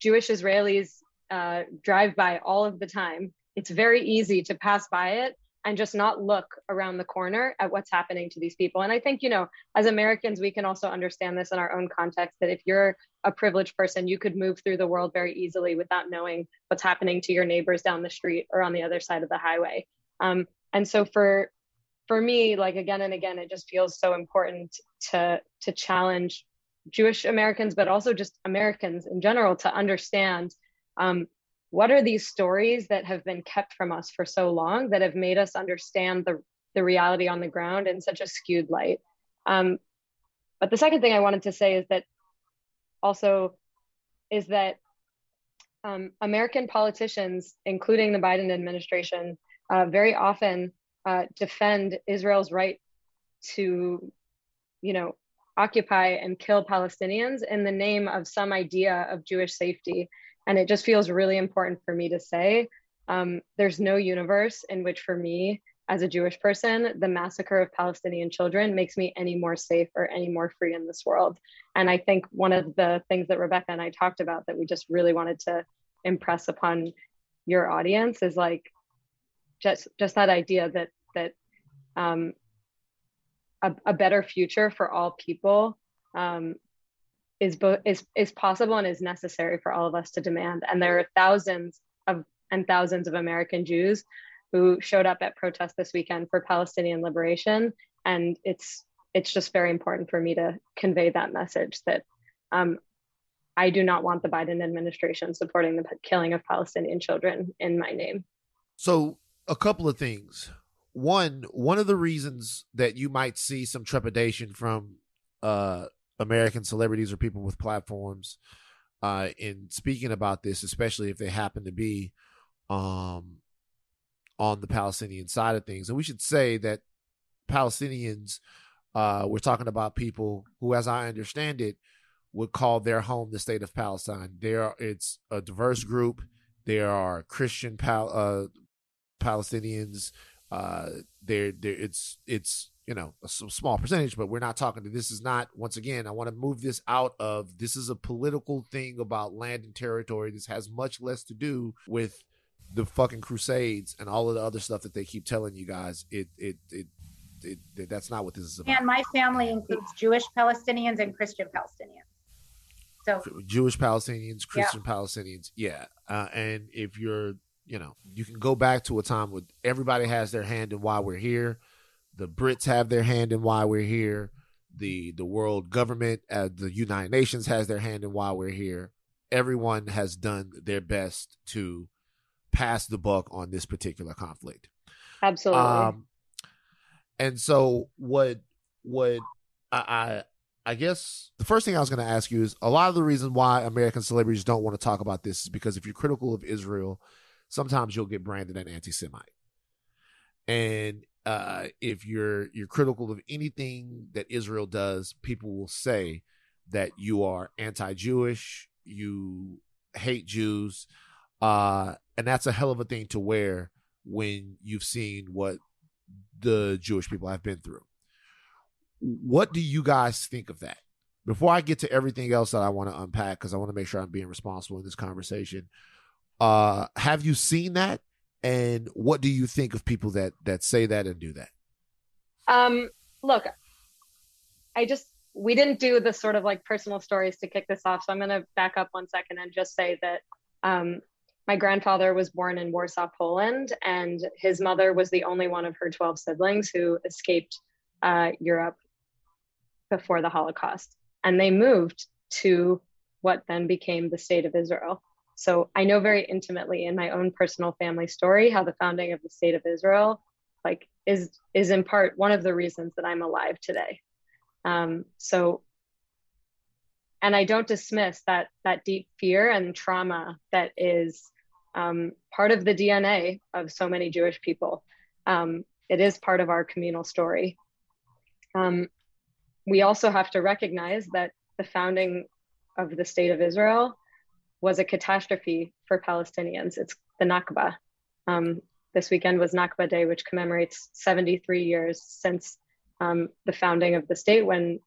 Speaker 9: Jewish Israelis uh, drive by all of the time. It's very easy to pass by it and just not look around the corner at what's happening to these people. And I think, you know, as Americans, we can also understand this in our own context that if you're a privileged person, you could move through the world very easily without knowing what's happening to your neighbors down the street or on the other side of the highway. Um, and so for for me, like again and again, it just feels so important to to challenge Jewish Americans, but also just Americans in general to understand um, what are these stories that have been kept from us for so long that have made us understand the, the reality on the ground in such a skewed light. Um, but the second thing I wanted to say is that also is that um, American politicians, including the Biden administration, uh, very often uh, defend Israel's right to, you know, occupy and kill Palestinians in the name of some idea of Jewish safety. And it just feels really important for me to say um, there's no universe in which, for me, as a Jewish person, the massacre of Palestinian children makes me any more safe or any more free in this world. And I think one of the things that Rebecca and I talked about that we just really wanted to impress upon your audience is like just just that idea that that um, a, a better future for all people um, is both is is possible and is necessary for all of us to demand. And there are thousands of and thousands of American Jews who showed up at protests this weekend for Palestinian liberation, and it's it's just very important for me to convey that message that um, I do not want the Biden administration supporting the killing of Palestinian children in my name.
Speaker 1: So, a couple of things one one of the reasons that you might see some trepidation from uh American celebrities or people with platforms uh in speaking about this, especially if they happen to be um on the Palestinian side of things. And we should say that Palestinians uh we're talking about people who as I understand it would call their home the state of Palestine. There it's a diverse group. There are Christian pal- uh Palestinians uh, there, there, it's it's you know a small percentage, but we're not talking. To, this is not once again. I want to move this out of this is a political thing about land and territory. This has much less to do with the fucking crusades and all of the other stuff that they keep telling you guys. It it it. it, it that's not what this is about.
Speaker 10: And my family includes Jewish Palestinians and Christian Palestinians. So
Speaker 1: Jewish Palestinians, Christian yeah. Palestinians, yeah. Uh, and if you're you know, you can go back to a time when everybody has their hand in why we're here. The Brits have their hand in why we're here. The the world government, uh, the United Nations has their hand in why we're here. Everyone has done their best to pass the buck on this particular conflict.
Speaker 9: Absolutely. Um,
Speaker 1: and so what what I, I I guess the first thing I was going to ask you is a lot of the reason why American celebrities don't want to talk about this is because if you're critical of Israel sometimes you'll get branded an anti-Semite. And uh, if you're you're critical of anything that Israel does, people will say that you are anti-Jewish, you hate Jews, uh, and that's a hell of a thing to wear when you've seen what the Jewish people have been through. What do you guys think of that? Before I get to everything else that I want to unpack, because I want to make sure I'm being responsible in this conversation, uh, have you seen that? And what do you think of people that that say that and do that?
Speaker 9: Um, look, I just we didn't do the sort of like personal stories to kick this off, so I'm going to back up one second and just say that um, my grandfather was born in Warsaw, Poland, and his mother was the only one of her 12 siblings who escaped uh, Europe before the Holocaust. And they moved to what then became the state of Israel. So I know very intimately in my own personal family story how the founding of the state of Israel like is is in part one of the reasons that I'm alive today. Um, so and I don't dismiss that that deep fear and trauma that is um, part of the DNA of so many Jewish people. Um, it is part of our communal story. Um, we also have to recognize that the founding of the state of Israel was a catastrophe for Palestinians. It's the Nakba. Um, this weekend was Nakba Day, which commemorates 73 years since um, the founding of the state when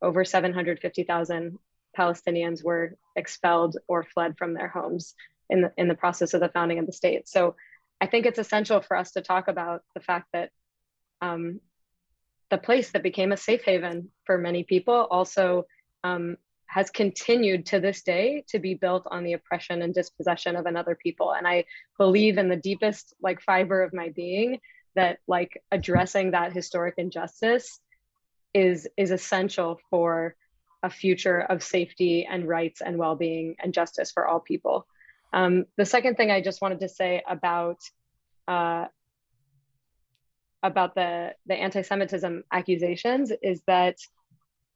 Speaker 9: over 750,000 Palestinians were expelled or fled from their homes in the, in the process of the founding of the state. So I think it's essential for us to talk about the fact that um, the place that became a safe haven for many people also um, has continued to this day to be built on the oppression and dispossession of another people. And i believe in the deepest like fiber of my being that like addressing that historic injustice is is essential for a future of safety and rights and well-being and justice for all people. Um, the second thing i just wanted to say about uh, about the the anti-semitism accusations is that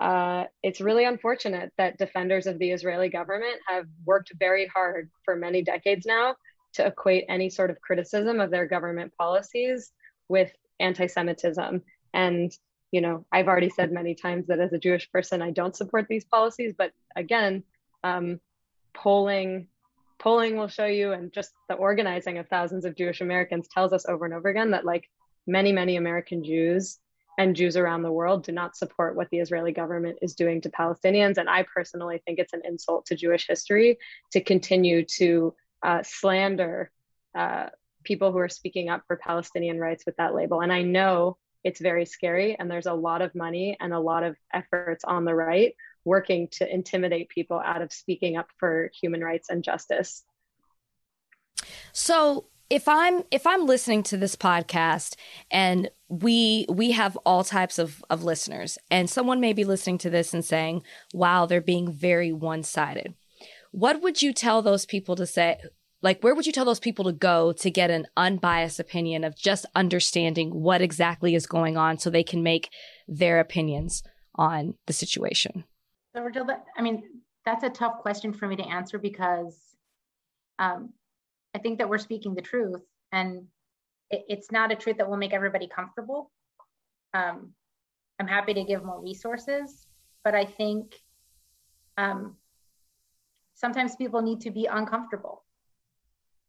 Speaker 9: uh, it's really unfortunate that defenders of the Israeli government have worked very hard for many decades now to equate any sort of criticism of their government policies with anti Semitism. And, you know, I've already said many times that as a Jewish person, I don't support these policies. But again, um, polling polling will show you and just the organizing of thousands of jewish americans tells us over and over again that like many many american jews and Jews around the world do not support what the Israeli government is doing to Palestinians. And I personally think it's an insult to Jewish history to continue to uh, slander uh, people who are speaking up for Palestinian rights with that label. And I know it's very scary, and there's a lot of money and a lot of efforts on the right working to intimidate people out of speaking up for human rights and justice.
Speaker 2: So, if I'm if I'm listening to this podcast and we we have all types of of listeners and someone may be listening to this and saying, "Wow, they're being very one-sided." What would you tell those people to say? Like where would you tell those people to go to get an unbiased opinion of just understanding what exactly is going on so they can make their opinions on the situation?
Speaker 10: So, I mean, that's a tough question for me to answer because um, I think that we're speaking the truth, and it, it's not a truth that will make everybody comfortable. Um, I'm happy to give more resources, but I think um, sometimes people need to be uncomfortable.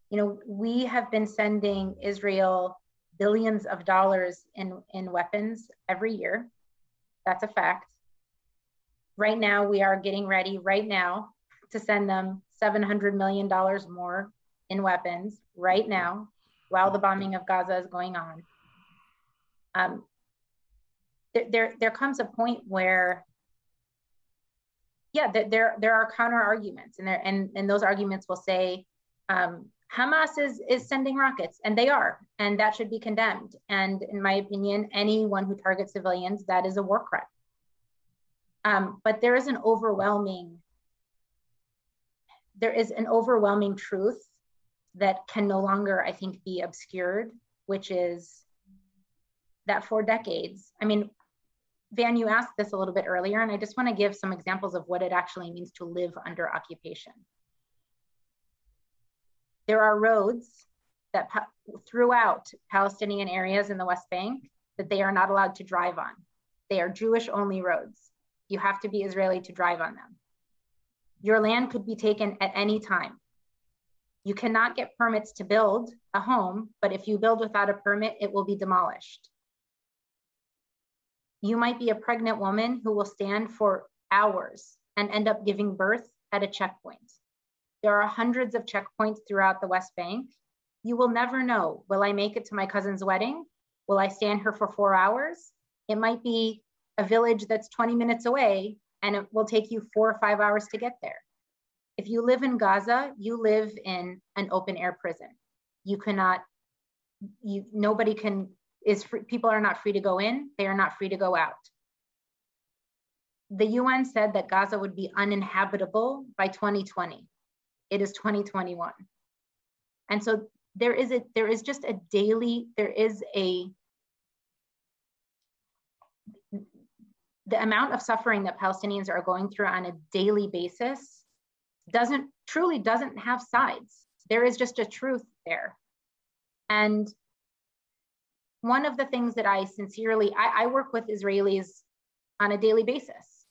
Speaker 10: You know, we have been sending Israel billions of dollars in, in weapons every year. That's a fact. Right now, we are getting ready right now to send them $700 million more in weapons right now while the bombing of Gaza is going on. Um, there, there, there comes a point where, yeah, there, there are counter arguments, and there, and, and those arguments will say, um, Hamas is is sending rockets, and they are, and that should be condemned. And in my opinion, anyone who targets civilians, that is a war crime. Um, but there is an overwhelming, there is an overwhelming truth that can no longer, I think, be obscured, which is that for decades, I mean, Van, you asked this a little bit earlier, and I just want to give some examples of what it actually means to live under occupation. There are roads that throughout Palestinian areas in the West Bank that they are not allowed to drive on. They are Jewish only roads. You have to be Israeli to drive on them. Your land could be taken at any time. You cannot get permits to build a home, but if you build without a permit, it will be demolished. You might be a pregnant woman who will stand for hours and end up giving birth at a checkpoint. There are hundreds of checkpoints throughout the West Bank. You will never know will I make it to my cousin's wedding? Will I stand here for four hours? It might be a village that's 20 minutes away and it will take you four or five hours to get there if you live in Gaza, you live in an open air prison. You cannot, you nobody can is free, people are not free to go in, they are not free to go out. The UN said that Gaza would be uninhabitable by 2020. It is 2021. And so there is a there is just a daily there is a the amount of suffering that Palestinians are going through on a daily basis doesn't truly doesn't have sides. There is just a truth there. And one of the things that I sincerely, I, I work with Israelis on a daily basis.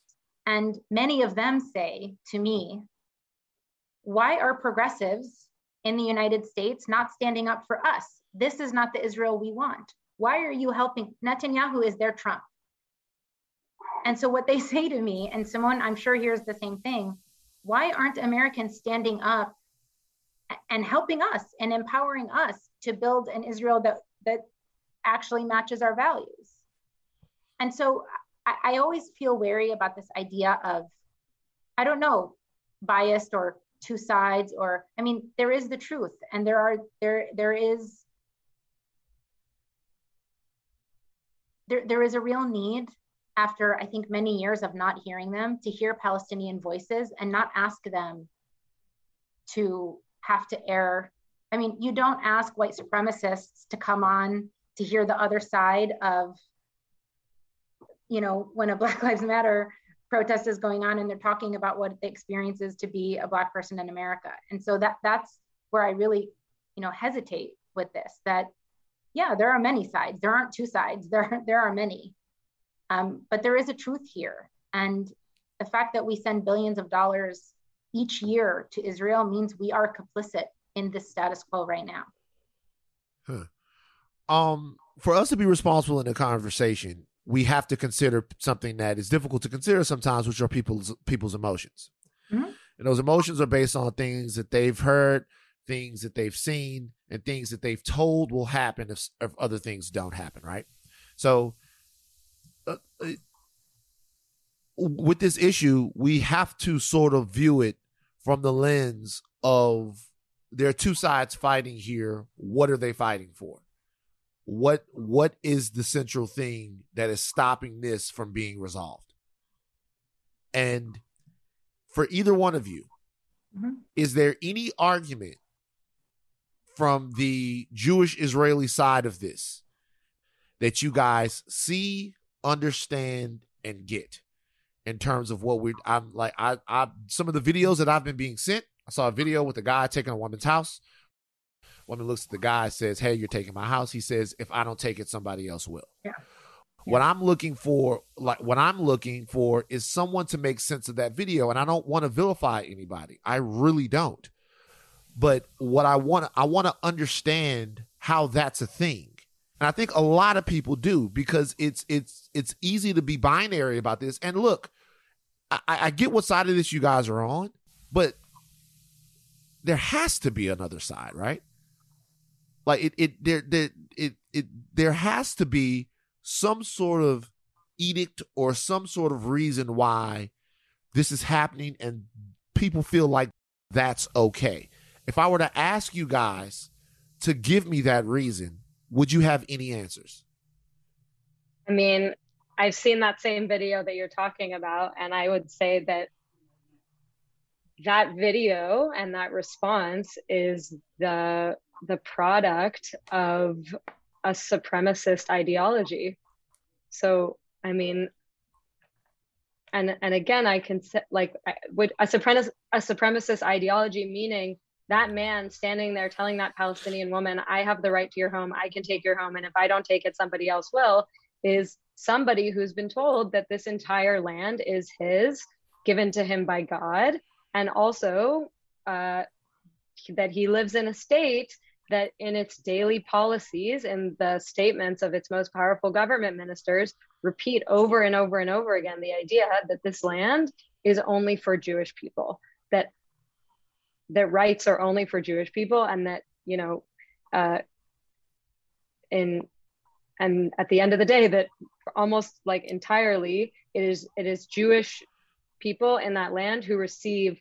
Speaker 10: And many of them say to me, why are progressives in the United States not standing up for us? This is not the Israel we want. Why are you helping? Netanyahu is their Trump. And so what they *laughs* say to me, and Simone, I'm sure hears the same thing. Why aren't Americans standing up and helping us and empowering us to build an Israel that that actually matches our values? And so I, I always feel wary about this idea of, I don't know, biased or two sides, or I mean, there is the truth, and there are there there is there, there is a real need after I think many years of not hearing them, to hear Palestinian voices and not ask them to have to air. I mean, you don't ask white supremacists to come on to hear the other side of, you know, when a Black Lives Matter protest is going on and they're talking about what the experience is to be a Black person in America. And so that that's where I really, you know, hesitate with this that yeah, there are many sides. There aren't two sides. There, there are many. Um, but there is a truth here. And the fact that we send billions of dollars each year to Israel means we are complicit in this status quo right now.
Speaker 1: Huh. Um, for us to be responsible in the conversation, we have to consider something that is difficult to consider sometimes, which are people's people's emotions. Mm-hmm. And those emotions are based on things that they've heard, things that they've seen, and things that they've told will happen if, if other things don't happen, right? So with this issue, we have to sort of view it from the lens of there are two sides fighting here. What are they fighting for? What what is the central thing that is stopping this from being resolved? And for either one of you, mm-hmm. is there any argument from the Jewish Israeli side of this that you guys see understand and get in terms of what we I'm like I I some of the videos that I've been being sent. I saw a video with a guy taking a woman's house. Woman looks at the guy, says, Hey, you're taking my house. He says, If I don't take it, somebody else will. Yeah. What I'm looking for, like what I'm looking for is someone to make sense of that video. And I don't want to vilify anybody. I really don't. But what I want to, I want to understand how that's a thing. And I think a lot of people do because it's it's it's easy to be binary about this. And look, I, I get what side of this you guys are on, but there has to be another side, right? Like it it there there it it there has to be some sort of edict or some sort of reason why this is happening and people feel like that's okay. If I were to ask you guys to give me that reason, would you have any answers?
Speaker 9: I mean, I've seen that same video that you're talking about, and I would say that that video and that response is the the product of a supremacist ideology. So, I mean, and and again, I can like would a supremacist a supremacist ideology meaning that man standing there telling that Palestinian woman, I have the right to your home, I can take your home, and if I don't take it, somebody else will, is somebody who's been told that this entire land is his, given to him by God, and also uh, that he lives in a state that in its daily policies and the statements of its most powerful government ministers repeat over and over and over again the idea that this land is only for Jewish people, that that rights are only for Jewish people and that, you know, uh, in and at the end of the day that almost like entirely it is it is Jewish people in that land who receive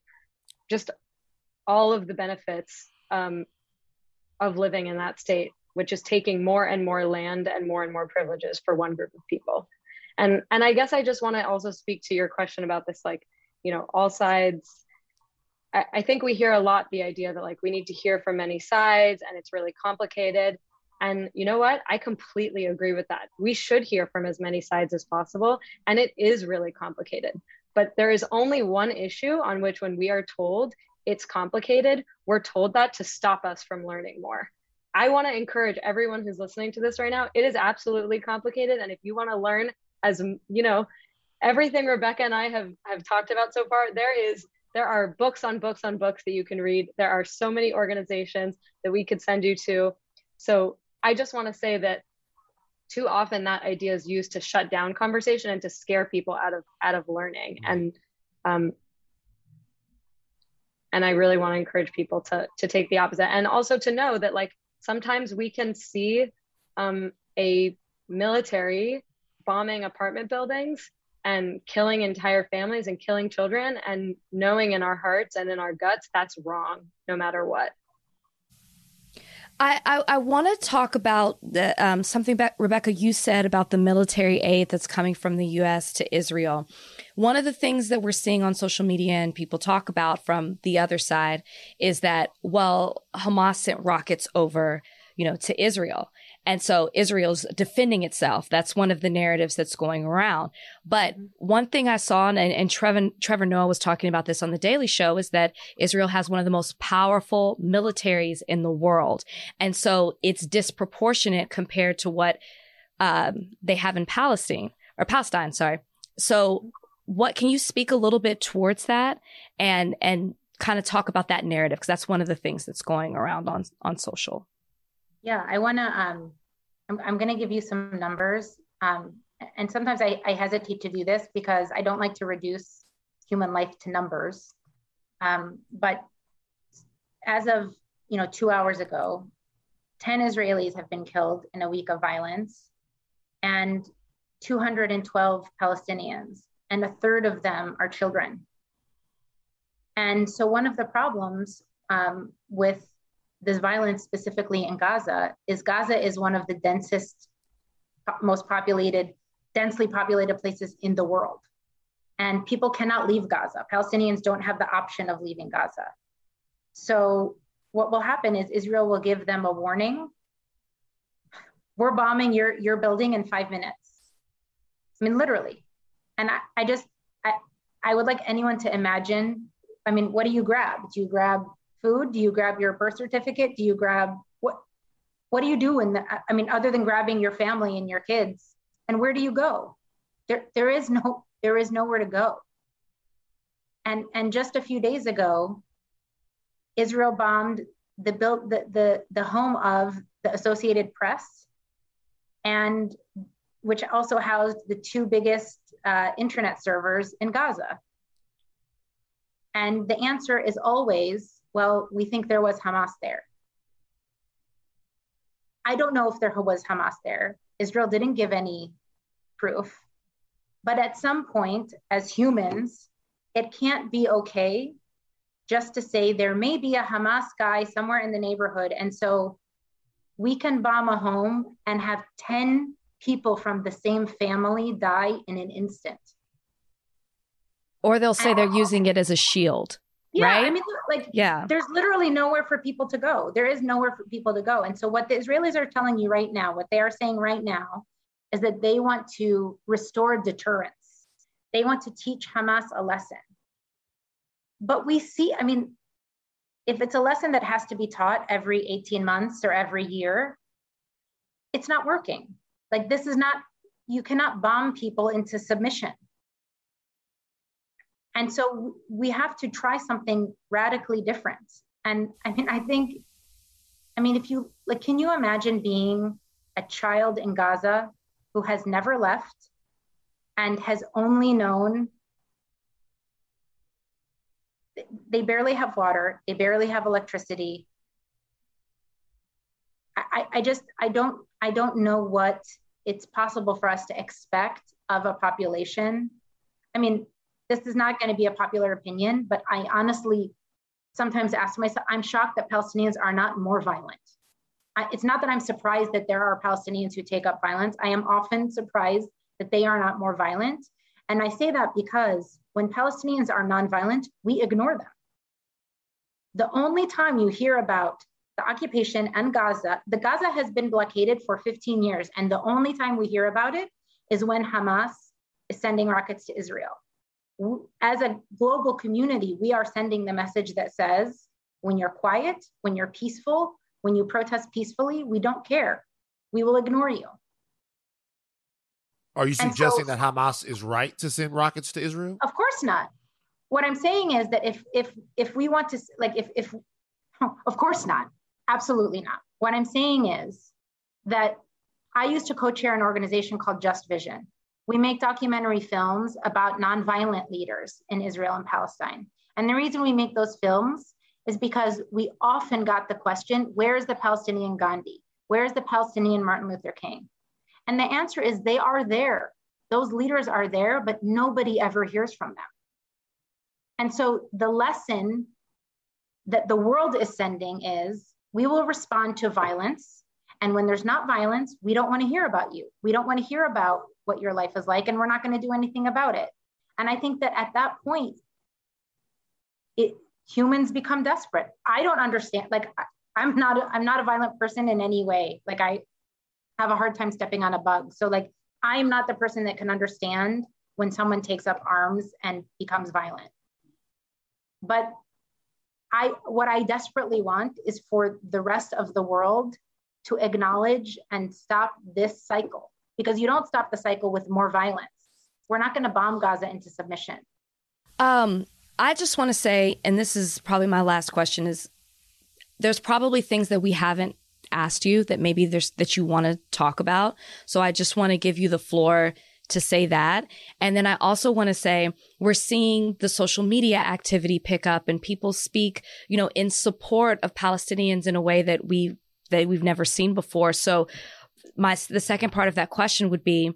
Speaker 9: just all of the benefits um, of living in that state, which is taking more and more land and more and more privileges for one group of people. And and I guess I just want to also speak to your question about this, like, you know, all sides. I, I think we hear a lot the idea that like we need to hear from many sides and it's really complicated. And you know what? I completely agree with that. We should hear from as many sides as possible. And it is really complicated. But there is only one issue on which, when we are told it's complicated, we're told that to stop us from learning more. I want to encourage everyone who's listening to this right now. It is absolutely complicated. And if you want to learn as, you know, everything Rebecca and I have, have talked about so far, there is there are books on books on books that you can read. There are so many organizations that we could send you to. So I just want to say that too often that idea is used to shut down conversation and to scare people out of out of learning. Mm-hmm. And um, and I really want to encourage people to to take the opposite and also to know that like sometimes we can see um, a military bombing apartment buildings and killing entire families and killing children and knowing in our hearts and in our guts that's wrong no matter what
Speaker 2: I, I, I want to talk about the, um, something that Rebecca you said about the military aid that's coming from the U.S. to Israel. One of the things that we're seeing on social media and people talk about from the other side is that well, Hamas sent rockets over, you know, to Israel, and so Israel's defending itself. That's one of the narratives that's going around. But one thing I saw, and, and Trevor, Trevor Noah was talking about this on the Daily Show, is that Israel has one of the most powerful militaries in the world. And so it's disproportionate compared to what um, they have in Palestine or Palestine, sorry. So what can you speak a little bit towards that and and kind of talk about that narrative because that's one of the things that's going around on on social
Speaker 10: yeah i want to um I'm, I'm going to give you some numbers. Um, and sometimes I, I, hesitate to do this because I don't like to reduce human life to numbers. Um, but as of you know two hours ago, 10 Israelis have been killed in a week of violence, and 212 Palestinians, and a third of them are children. And so one of the problems um, with this violence specifically in Gaza is Gaza is one of the densest, most populated, densely populated places in the world. And people cannot leave Gaza. Palestinians don't have the option of leaving Gaza. So what will happen is Israel will give them a warning. We're bombing your, your building in five minutes. I mean, literally. And I, I just, I, I would like anyone to imagine, I mean, what do you grab? Do you grab food? Do you grab your birth certificate? Do you grab what? What do you do? In the, I mean, other than grabbing your family and your kids, and where do you go? There, there is no, there is nowhere to go. And and just a few days ago, Israel bombed the built the the the home of the Associated Press, and which also housed the two biggest uh, internet servers in Gaza. And the answer is always well, we think there was Hamas there. I don't know if there was Hamas there. Israel didn't give any proof. But at some point, as humans, it can't be okay just to say there may be a Hamas guy somewhere in the neighborhood. And so we can bomb a home and have 10 people from the same family die in an instant.
Speaker 2: Or they'll say they're using it as a shield.
Speaker 10: Yeah,
Speaker 2: right?
Speaker 10: I mean, like, yeah, there's literally nowhere for people to go. There is nowhere for people to go. And so, what the Israelis are telling you right now, what they are saying right now, is that they want to restore deterrence. They want to teach Hamas a lesson. But we see, I mean, if it's a lesson that has to be taught every 18 months or every year, it's not working. Like, this is not, you cannot bomb people into submission. And so we have to try something radically different. And I mean, I think, I mean, if you like, can you imagine being a child in Gaza who has never left and has only known they barely have water, they barely have electricity. I, I just I don't I don't know what it's possible for us to expect of a population. I mean, this is not going to be a popular opinion, but I honestly sometimes ask myself, I'm shocked that Palestinians are not more violent. I, it's not that I'm surprised that there are Palestinians who take up violence. I am often surprised that they are not more violent. And I say that because when Palestinians are nonviolent, we ignore them. The only time you hear about the occupation and Gaza, the Gaza has been blockaded for 15 years. And the only time we hear about it is when Hamas is sending rockets to Israel. As a global community, we are sending the message that says, when you're quiet, when you're peaceful, when you protest peacefully, we don't care. We will ignore you.
Speaker 1: Are you suggesting so, that Hamas is right to send rockets to Israel?
Speaker 10: Of course not. What I'm saying is that if if if we want to like if if *laughs* of course not. Absolutely not. What I'm saying is that I used to co-chair an organization called Just Vision. We make documentary films about nonviolent leaders in Israel and Palestine. And the reason we make those films is because we often got the question, where's the Palestinian Gandhi? Where's the Palestinian Martin Luther King? And the answer is they are there. Those leaders are there, but nobody ever hears from them. And so the lesson that the world is sending is we will respond to violence. And when there's not violence, we don't want to hear about you. We don't want to hear about what your life is like, and we're not going to do anything about it. And I think that at that point, it humans become desperate. I don't understand. Like I'm not i'm not a violent person in any way. Like I have a hard time stepping on a bug. So like I'm not the person that can understand when someone takes up arms and becomes violent. But I what I desperately want is for the rest of the world to acknowledge and stop this cycle because you don't stop the cycle with more violence. We're not going to bomb Gaza into submission.
Speaker 2: Um, I just want to say, and this is probably my last question: is there's probably things that we haven't asked you that maybe there's that you want to talk about. So I just want to give you the floor to say that. And then I also want to say we're seeing the social media activity pick up and people speak, you know, in support of Palestinians in a way that we that we've never seen before. So my the second part of that question would be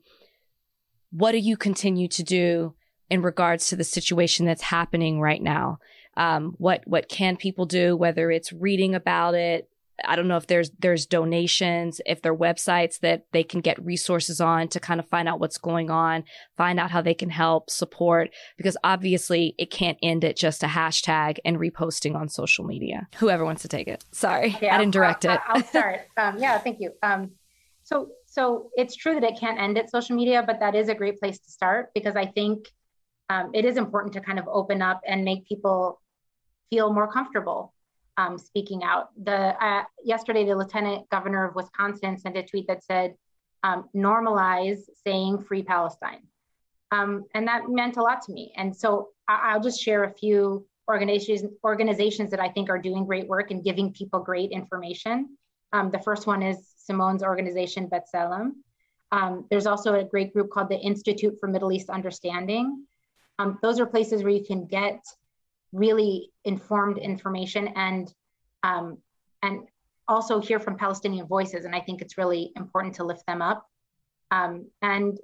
Speaker 2: what do you continue to do in regards to the situation that's happening right now? Um, what what can people do? Whether it's reading about it, I don't know if there's there's donations, if there are websites that they can get resources on to kind of find out what's going on, find out how they can help support because obviously it can't end at just a hashtag and reposting on social media. Whoever wants to take it. Sorry, I didn't direct
Speaker 10: I'll,
Speaker 2: it.
Speaker 10: I'll start. Um, yeah, thank you. Um, so so it's true that it can't end at social media, but that is a great place to start because I think um, it is important to kind of open up and make people feel more comfortable um, speaking out. The uh, yesterday, the lieutenant governor of Wisconsin sent a tweet that said, um, "Normalize saying free Palestine," um, and that meant a lot to me. And so I- will just share a few organizations organizations that I think are doing great work and giving people great information. Um, the first one is Simone's organization B'Tselem. Um, there's also a great group called the Institute for Middle East Understanding. Um, those are places where you can get really informed information and um, and also hear from Palestinian voices. And I think it's really important to lift them up. Um, and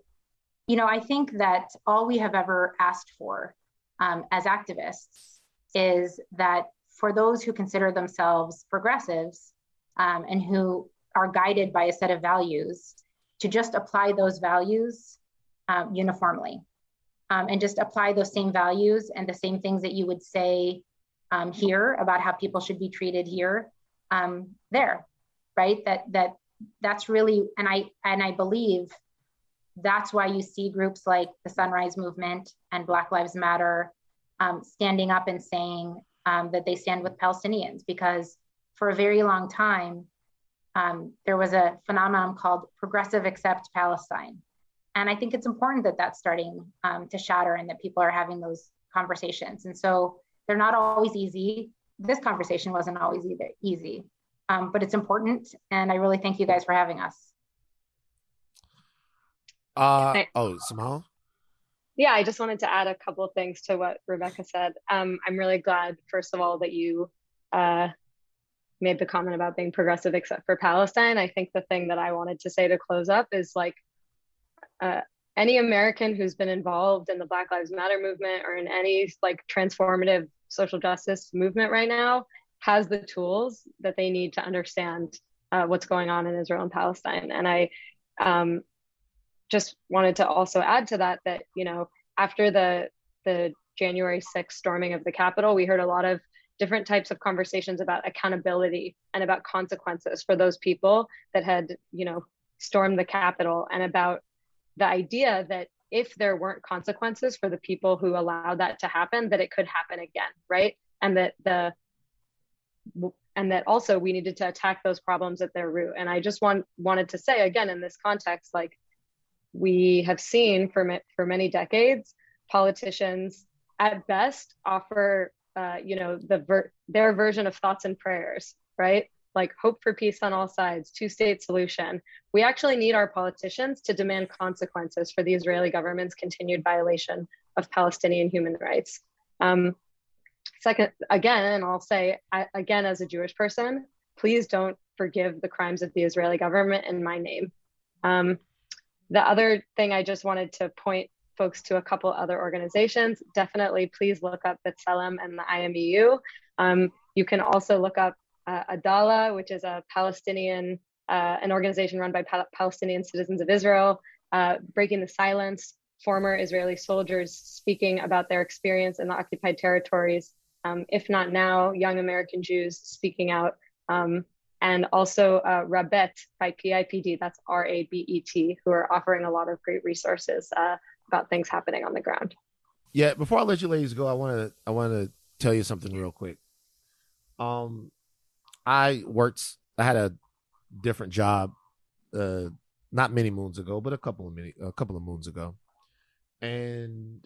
Speaker 10: you know, I think that all we have ever asked for um, as activists is that for those who consider themselves progressives um, and who are guided by a set of values, to just apply those values um, uniformly um, and just apply those same values and the same things that you would say um, here about how people should be treated here um, there right? That that that's really and i and i believe that's why you see groups like the sunrise movement and black lives matter um, standing up and saying um, that they stand with palestinians because for a very long time um, there was a phenomenon called progressive accept palestine and I think it's important that that's starting um, to shatter and that people are having those conversations. And so they're not always easy. This conversation wasn't always either easy, um, but it's important. And I really thank you guys for having us.
Speaker 1: Uh, oh, Simone?
Speaker 9: Yeah, I just wanted to add a couple of things to what Rebecca said. Um, I'm really glad, first of all, that you uh, made the comment about being progressive except for Palestine. I think the thing that I wanted to say to close up is like, uh, any American who's been involved in the Black Lives Matter movement or in any like transformative social justice movement right now has the tools that they need to understand uh, what's going on in Israel and Palestine. And I um, just wanted to also add to that that you know after the the January 6th storming of the Capitol, we heard a lot of different types of conversations about accountability and about consequences for those people that had you know stormed the Capitol and about the idea that if there weren't consequences for the people who allowed that to happen, that it could happen again, right? And that the and that also we needed to attack those problems at their root. And I just want wanted to say again in this context, like we have seen for for many decades, politicians at best offer uh, you know the ver- their version of thoughts and prayers, right? like hope for peace on all sides, two state solution. We actually need our politicians to demand consequences for the Israeli government's continued violation of Palestinian human rights. Um, second, again, and I'll say I, again as a Jewish person, please don't forgive the crimes of the Israeli government in my name. Um, the other thing I just wanted to point folks to a couple other organizations. Definitely, please look up B'Tselem and the IMEU. Um, you can also look up uh, Adalah, which is a Palestinian, uh, an organization run by Pal- Palestinian citizens of Israel, uh, breaking the silence, former Israeli soldiers speaking about their experience in the occupied territories, um, if not now, young American Jews speaking out. Um, and also uh, Rabet by PIPD, that's R A B E T, who are offering a lot of great resources uh, about things happening on the ground.
Speaker 1: Yeah, before I let you ladies go, I want to I want to tell you something real quick. Um, I worked. I had a different job, uh, not many moons ago, but a couple of many, a couple of moons ago, and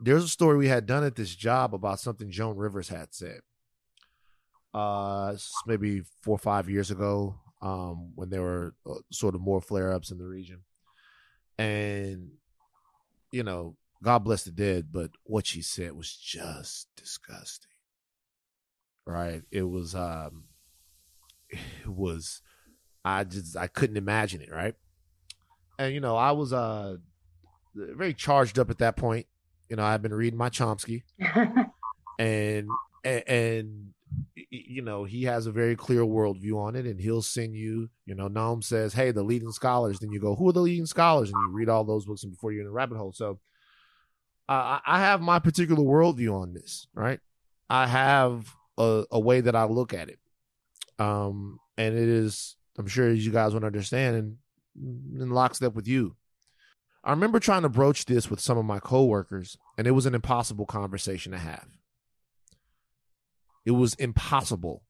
Speaker 1: there's a story we had done at this job about something Joan Rivers had said. Uh, maybe four or five years ago, um, when there were uh, sort of more flare ups in the region, and you know, God bless the dead, but what she said was just disgusting. Right? It was um *sighs* it was I just I couldn't imagine it, right? And you know, I was uh very charged up at that point. You know, I've been reading my Chomsky, *laughs* and, and and you know he has a very clear worldview on it, and he'll send you. You know, Noam says, "Hey, the leading scholars." Then you go, "Who are the leading scholars?" And you read all those books, and before you're in a rabbit hole. So, uh, I have my particular worldview on this, right? I have a, a way that I look at it. Um, and it is, I'm sure you guys would understand, and in lockstep with you. I remember trying to broach this with some of my coworkers, and it was an impossible conversation to have. It was impossible.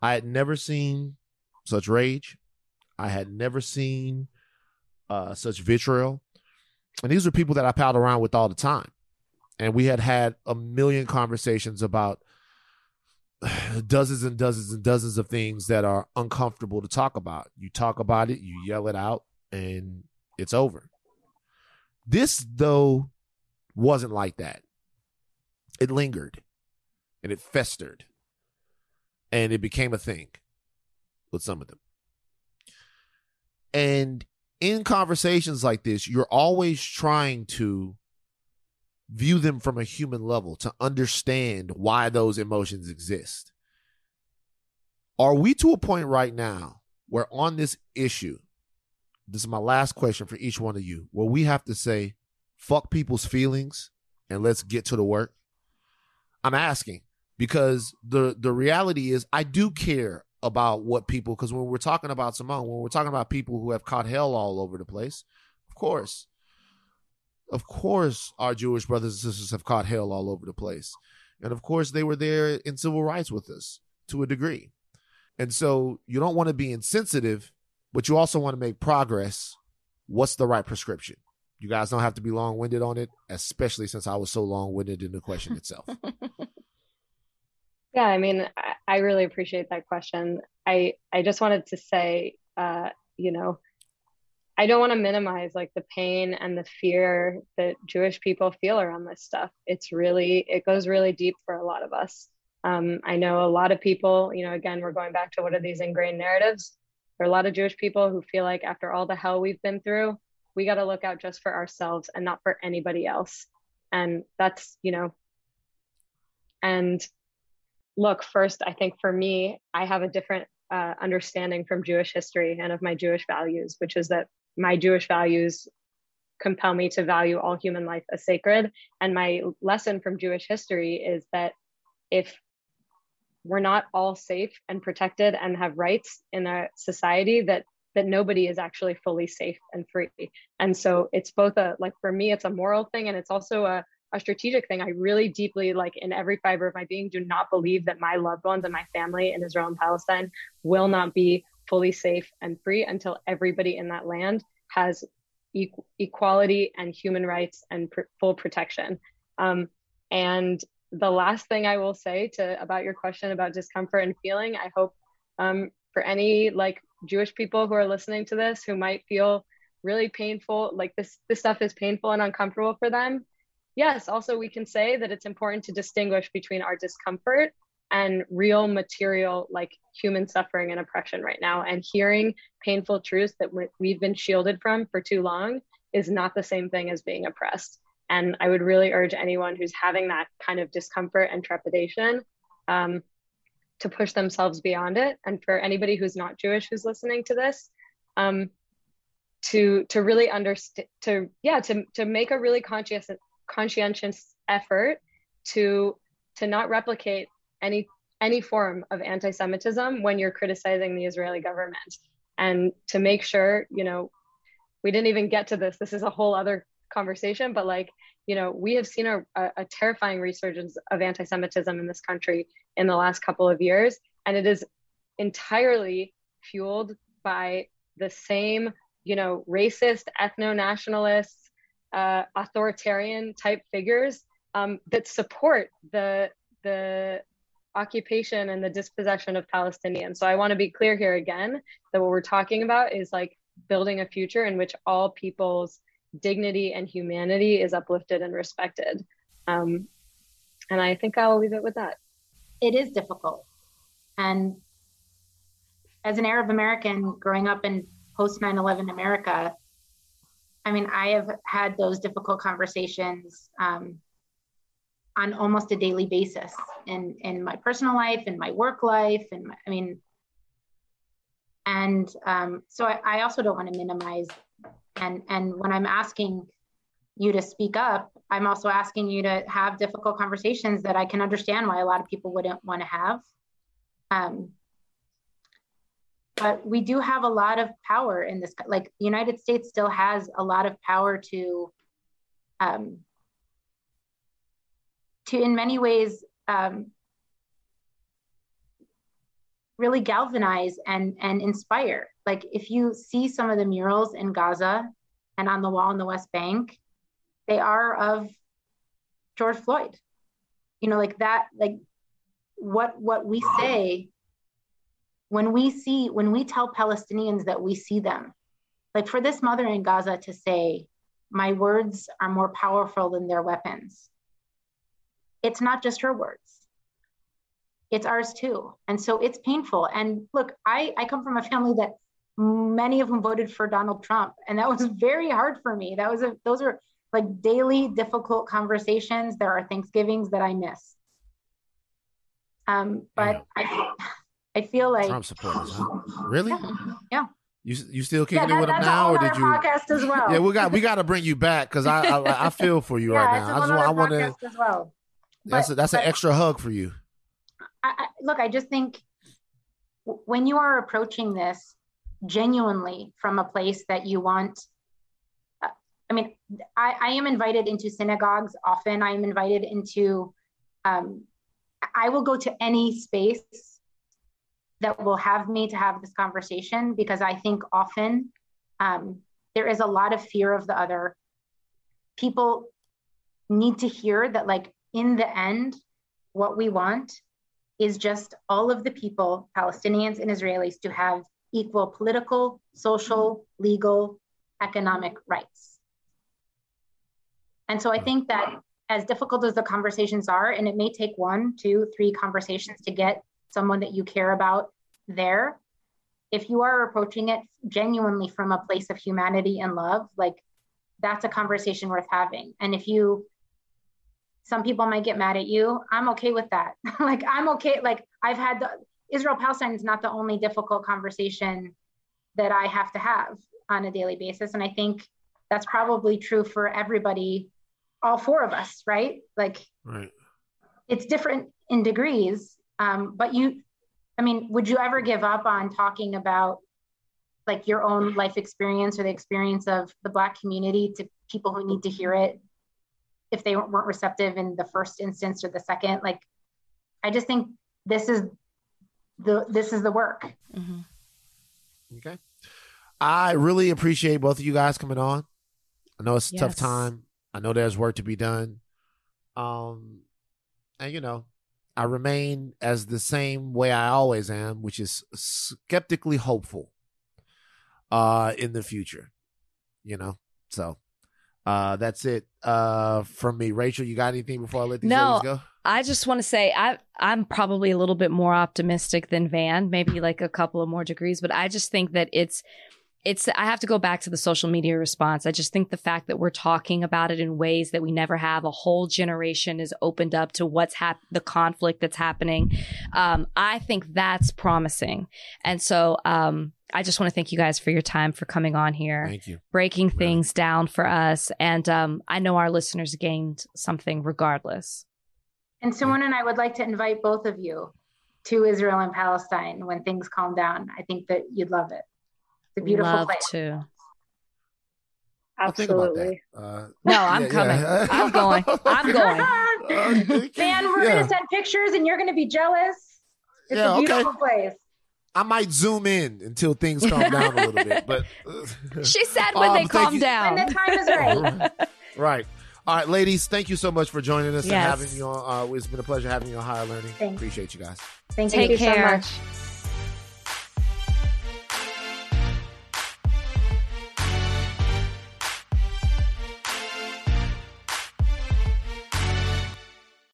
Speaker 1: I had never seen such rage. I had never seen uh, such vitriol. And these are people that I palled around with all the time. And we had had a million conversations about *sighs* dozens and dozens and dozens of things that are uncomfortable to talk about. You talk about it, you yell it out, and it's over. This, though, wasn't like that. It lingered and it festered and it became a thing with some of them. And in conversations like this, you're always trying to view them from a human level to understand why those emotions exist. Are we to a point right now where on this issue, this is my last question for each one of you, where we have to say, fuck people's feelings and let's get to the work? I'm asking because the the reality is I do care about what people because when we're talking about Simone, when we're talking about people who have caught hell all over the place, of course, of course, our Jewish brothers and sisters have caught hell all over the place. And of course, they were there in civil rights with us to a degree. And so you don't want to be insensitive, but you also want to make progress. What's the right prescription? You guys don't have to be long winded on it, especially since I was so long winded in the question itself. *laughs*
Speaker 9: yeah, I mean, I, really appreciate that question. I I just wanted to say, uh, you know, I don't want to minimize like the pain and the fear that Jewish people feel around this stuff. It's really, it goes really deep for a lot of us. Um, I know a lot of people, you know, again, we're going back to what are these ingrained narratives? There are a lot of Jewish people who feel like after all the hell we've been through, we got to look out just for ourselves and not for anybody else. And that's, you know, and look, first, I think for me, I have a different uh, understanding from Jewish history and of my Jewish values, which is that my Jewish values compel me to value all human life as sacred. And my lesson from Jewish history is that if we're not all safe and protected and have rights in a society that that nobody is actually fully safe and free and so it's both a like for me it's a moral thing and it's also a, a strategic thing i really deeply like in every fiber of my being do not believe that my loved ones and my family in israel and palestine will not be fully safe and free until everybody in that land has e- equality and human rights and pr- full protection um, and the last thing I will say to about your question about discomfort and feeling, I hope um, for any like Jewish people who are listening to this who might feel really painful, like this this stuff is painful and uncomfortable for them. Yes, also we can say that it's important to distinguish between our discomfort and real material like human suffering and oppression right now and hearing painful truths that we've been shielded from for too long is not the same thing as being oppressed and I would really urge anyone who's having that kind of discomfort and trepidation um, to push themselves beyond it. And for anybody who's not Jewish who's listening to this, um, to to really understand, to yeah, to to make a really conscious conscientious effort to to not replicate any any form of anti-Semitism when you're criticizing the Israeli government, and to make sure you know we didn't even get to this. This is a whole other conversation, but like, you know, we have seen a, a terrifying resurgence of anti Semitism in this country in the last couple of years. And it is entirely fueled by the same, you know, racist, ethno nationalist, uh, authoritarian type figures um, that support the, the occupation and the dispossession of Palestinians. So I want to be clear here again that what we're talking about is like building a future in which all peoples dignity and humanity is uplifted and respected. Um, and I think I'll leave it with that.
Speaker 10: It is difficult. And as an Arab American growing up in post 9 11 America, I mean, I have had those difficult conversations um, on almost a daily basis in, in my personal life, in my work life. And I mean, and um, so I, I also don't want to minimize and and when i'm asking you to speak up i'm also asking you to have difficult conversations that i can understand why a lot of people wouldn't want to have um, but we do have a lot of power in this like the united states still has a lot of power to um, to in many ways um, really galvanize and and inspire like if you see some of the murals in Gaza and on the wall in the West Bank, they are of George Floyd. You know, like that, like what what we say when we see when we tell Palestinians that we see them, like for this mother in Gaza to say, my words are more powerful than their weapons. It's not just her words it's ours too and so it's painful and look i i come from a family that many of them voted for Donald Trump. And that was very hard for me. That was a, those are like daily difficult conversations. There are Thanksgivings that I miss. Um, but yeah. I, I feel like
Speaker 1: Trump supporters, huh? Really?
Speaker 10: Yeah. yeah.
Speaker 1: You you still kicking yeah, it with him now, or did you?
Speaker 10: Podcast as well.
Speaker 1: Yeah, we got we got to bring you back because I, I, I feel for you *laughs*
Speaker 10: yeah,
Speaker 1: right now. I just I want to.
Speaker 10: As well.
Speaker 1: That's a, that's but, an extra hug for you.
Speaker 10: I, I, look, I just think when you are approaching this genuinely from a place that you want uh, i mean I, I, am invited into synagogues often i am invited into um, i will go to any space that will have me to have this conversation because i think often um, there is a lot of fear of the other people need to hear that like in the end what we want is just all of the people palestinians and israelis to have equal political, social, legal, economic rights. And so I think that as difficult as the conversations are, and it may take one, two, three conversations to get someone that you care about there, if you are approaching it genuinely from a place of humanity and love, like that's a conversation worth having. And if you some people might get mad at you. I'm okay with that. *laughs* like I'm okay. Like I've had the Israel Palestine is not the only difficult conversation that I have to have on a daily basis. And I think that's probably true for everybody, all four of us, right? Like
Speaker 1: Right.
Speaker 10: it's different in degrees. Um, but you, I mean, would you ever give up on talking about like your own life experience or the experience of the Black community to people who need to hear it if they weren't receptive in the first instance or the second? Like, I just think this is the this is the work. Mm-hmm.
Speaker 1: Okay. I really appreciate both of you guys coming on. I know it's a tough time. I know there's work to be done. Um, and you know, I remain as the same way I always am, which is skeptically hopeful. Uh, in the future, you know. So, uh, that's it. Uh, from me, Rachel. You got anything before I let these
Speaker 2: No.
Speaker 1: ladies go?
Speaker 2: I just want to say I I'm probably a little bit more optimistic than Van, maybe like a couple of more degrees, but I just think that it's it's I have to go back to the social media response. I just think the fact that we're talking about it in ways that we never have, a whole generation is opened up to what's hap- the conflict that's happening. Um, I think that's promising, and so um, I just want to thank you guys for your time for coming on here
Speaker 1: Thank you.
Speaker 2: breaking things down for us. And um, I know our listeners gained something regardless.
Speaker 10: And Simone and I would like to invite both of you to Israel and Palestine when things calm down. I think that you'd love it. It's a beautiful
Speaker 2: Love
Speaker 10: place.
Speaker 2: to.
Speaker 1: I'll think about that.
Speaker 9: Absolutely.
Speaker 1: Uh,
Speaker 2: No, I'm
Speaker 1: yeah,
Speaker 2: coming.
Speaker 1: yeah.
Speaker 2: I'm going. I'm *laughs* going.
Speaker 1: Uh,
Speaker 10: Man, we're
Speaker 1: yeah.
Speaker 10: gonna send pictures and you're gonna be jealous. It's
Speaker 1: Yeah,
Speaker 10: a
Speaker 1: okay.
Speaker 10: beautiful place.
Speaker 1: I might zoom in until things calm down a little bit, but
Speaker 2: She said when
Speaker 1: Um,
Speaker 2: they calm
Speaker 1: you.
Speaker 2: down.
Speaker 10: When the time is *laughs* right.
Speaker 1: right. All right, ladies, thank you so much for joining us
Speaker 2: Yes.
Speaker 1: and having you on. Uh, it's been a pleasure having you on Higher Learning.
Speaker 10: Thanks.
Speaker 1: Appreciate you guys.
Speaker 10: Thank
Speaker 2: Take
Speaker 10: you
Speaker 2: care.
Speaker 10: so much.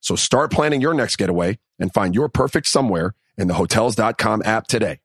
Speaker 11: So start planning your next getaway and find your perfect somewhere in the Hotels.com app today.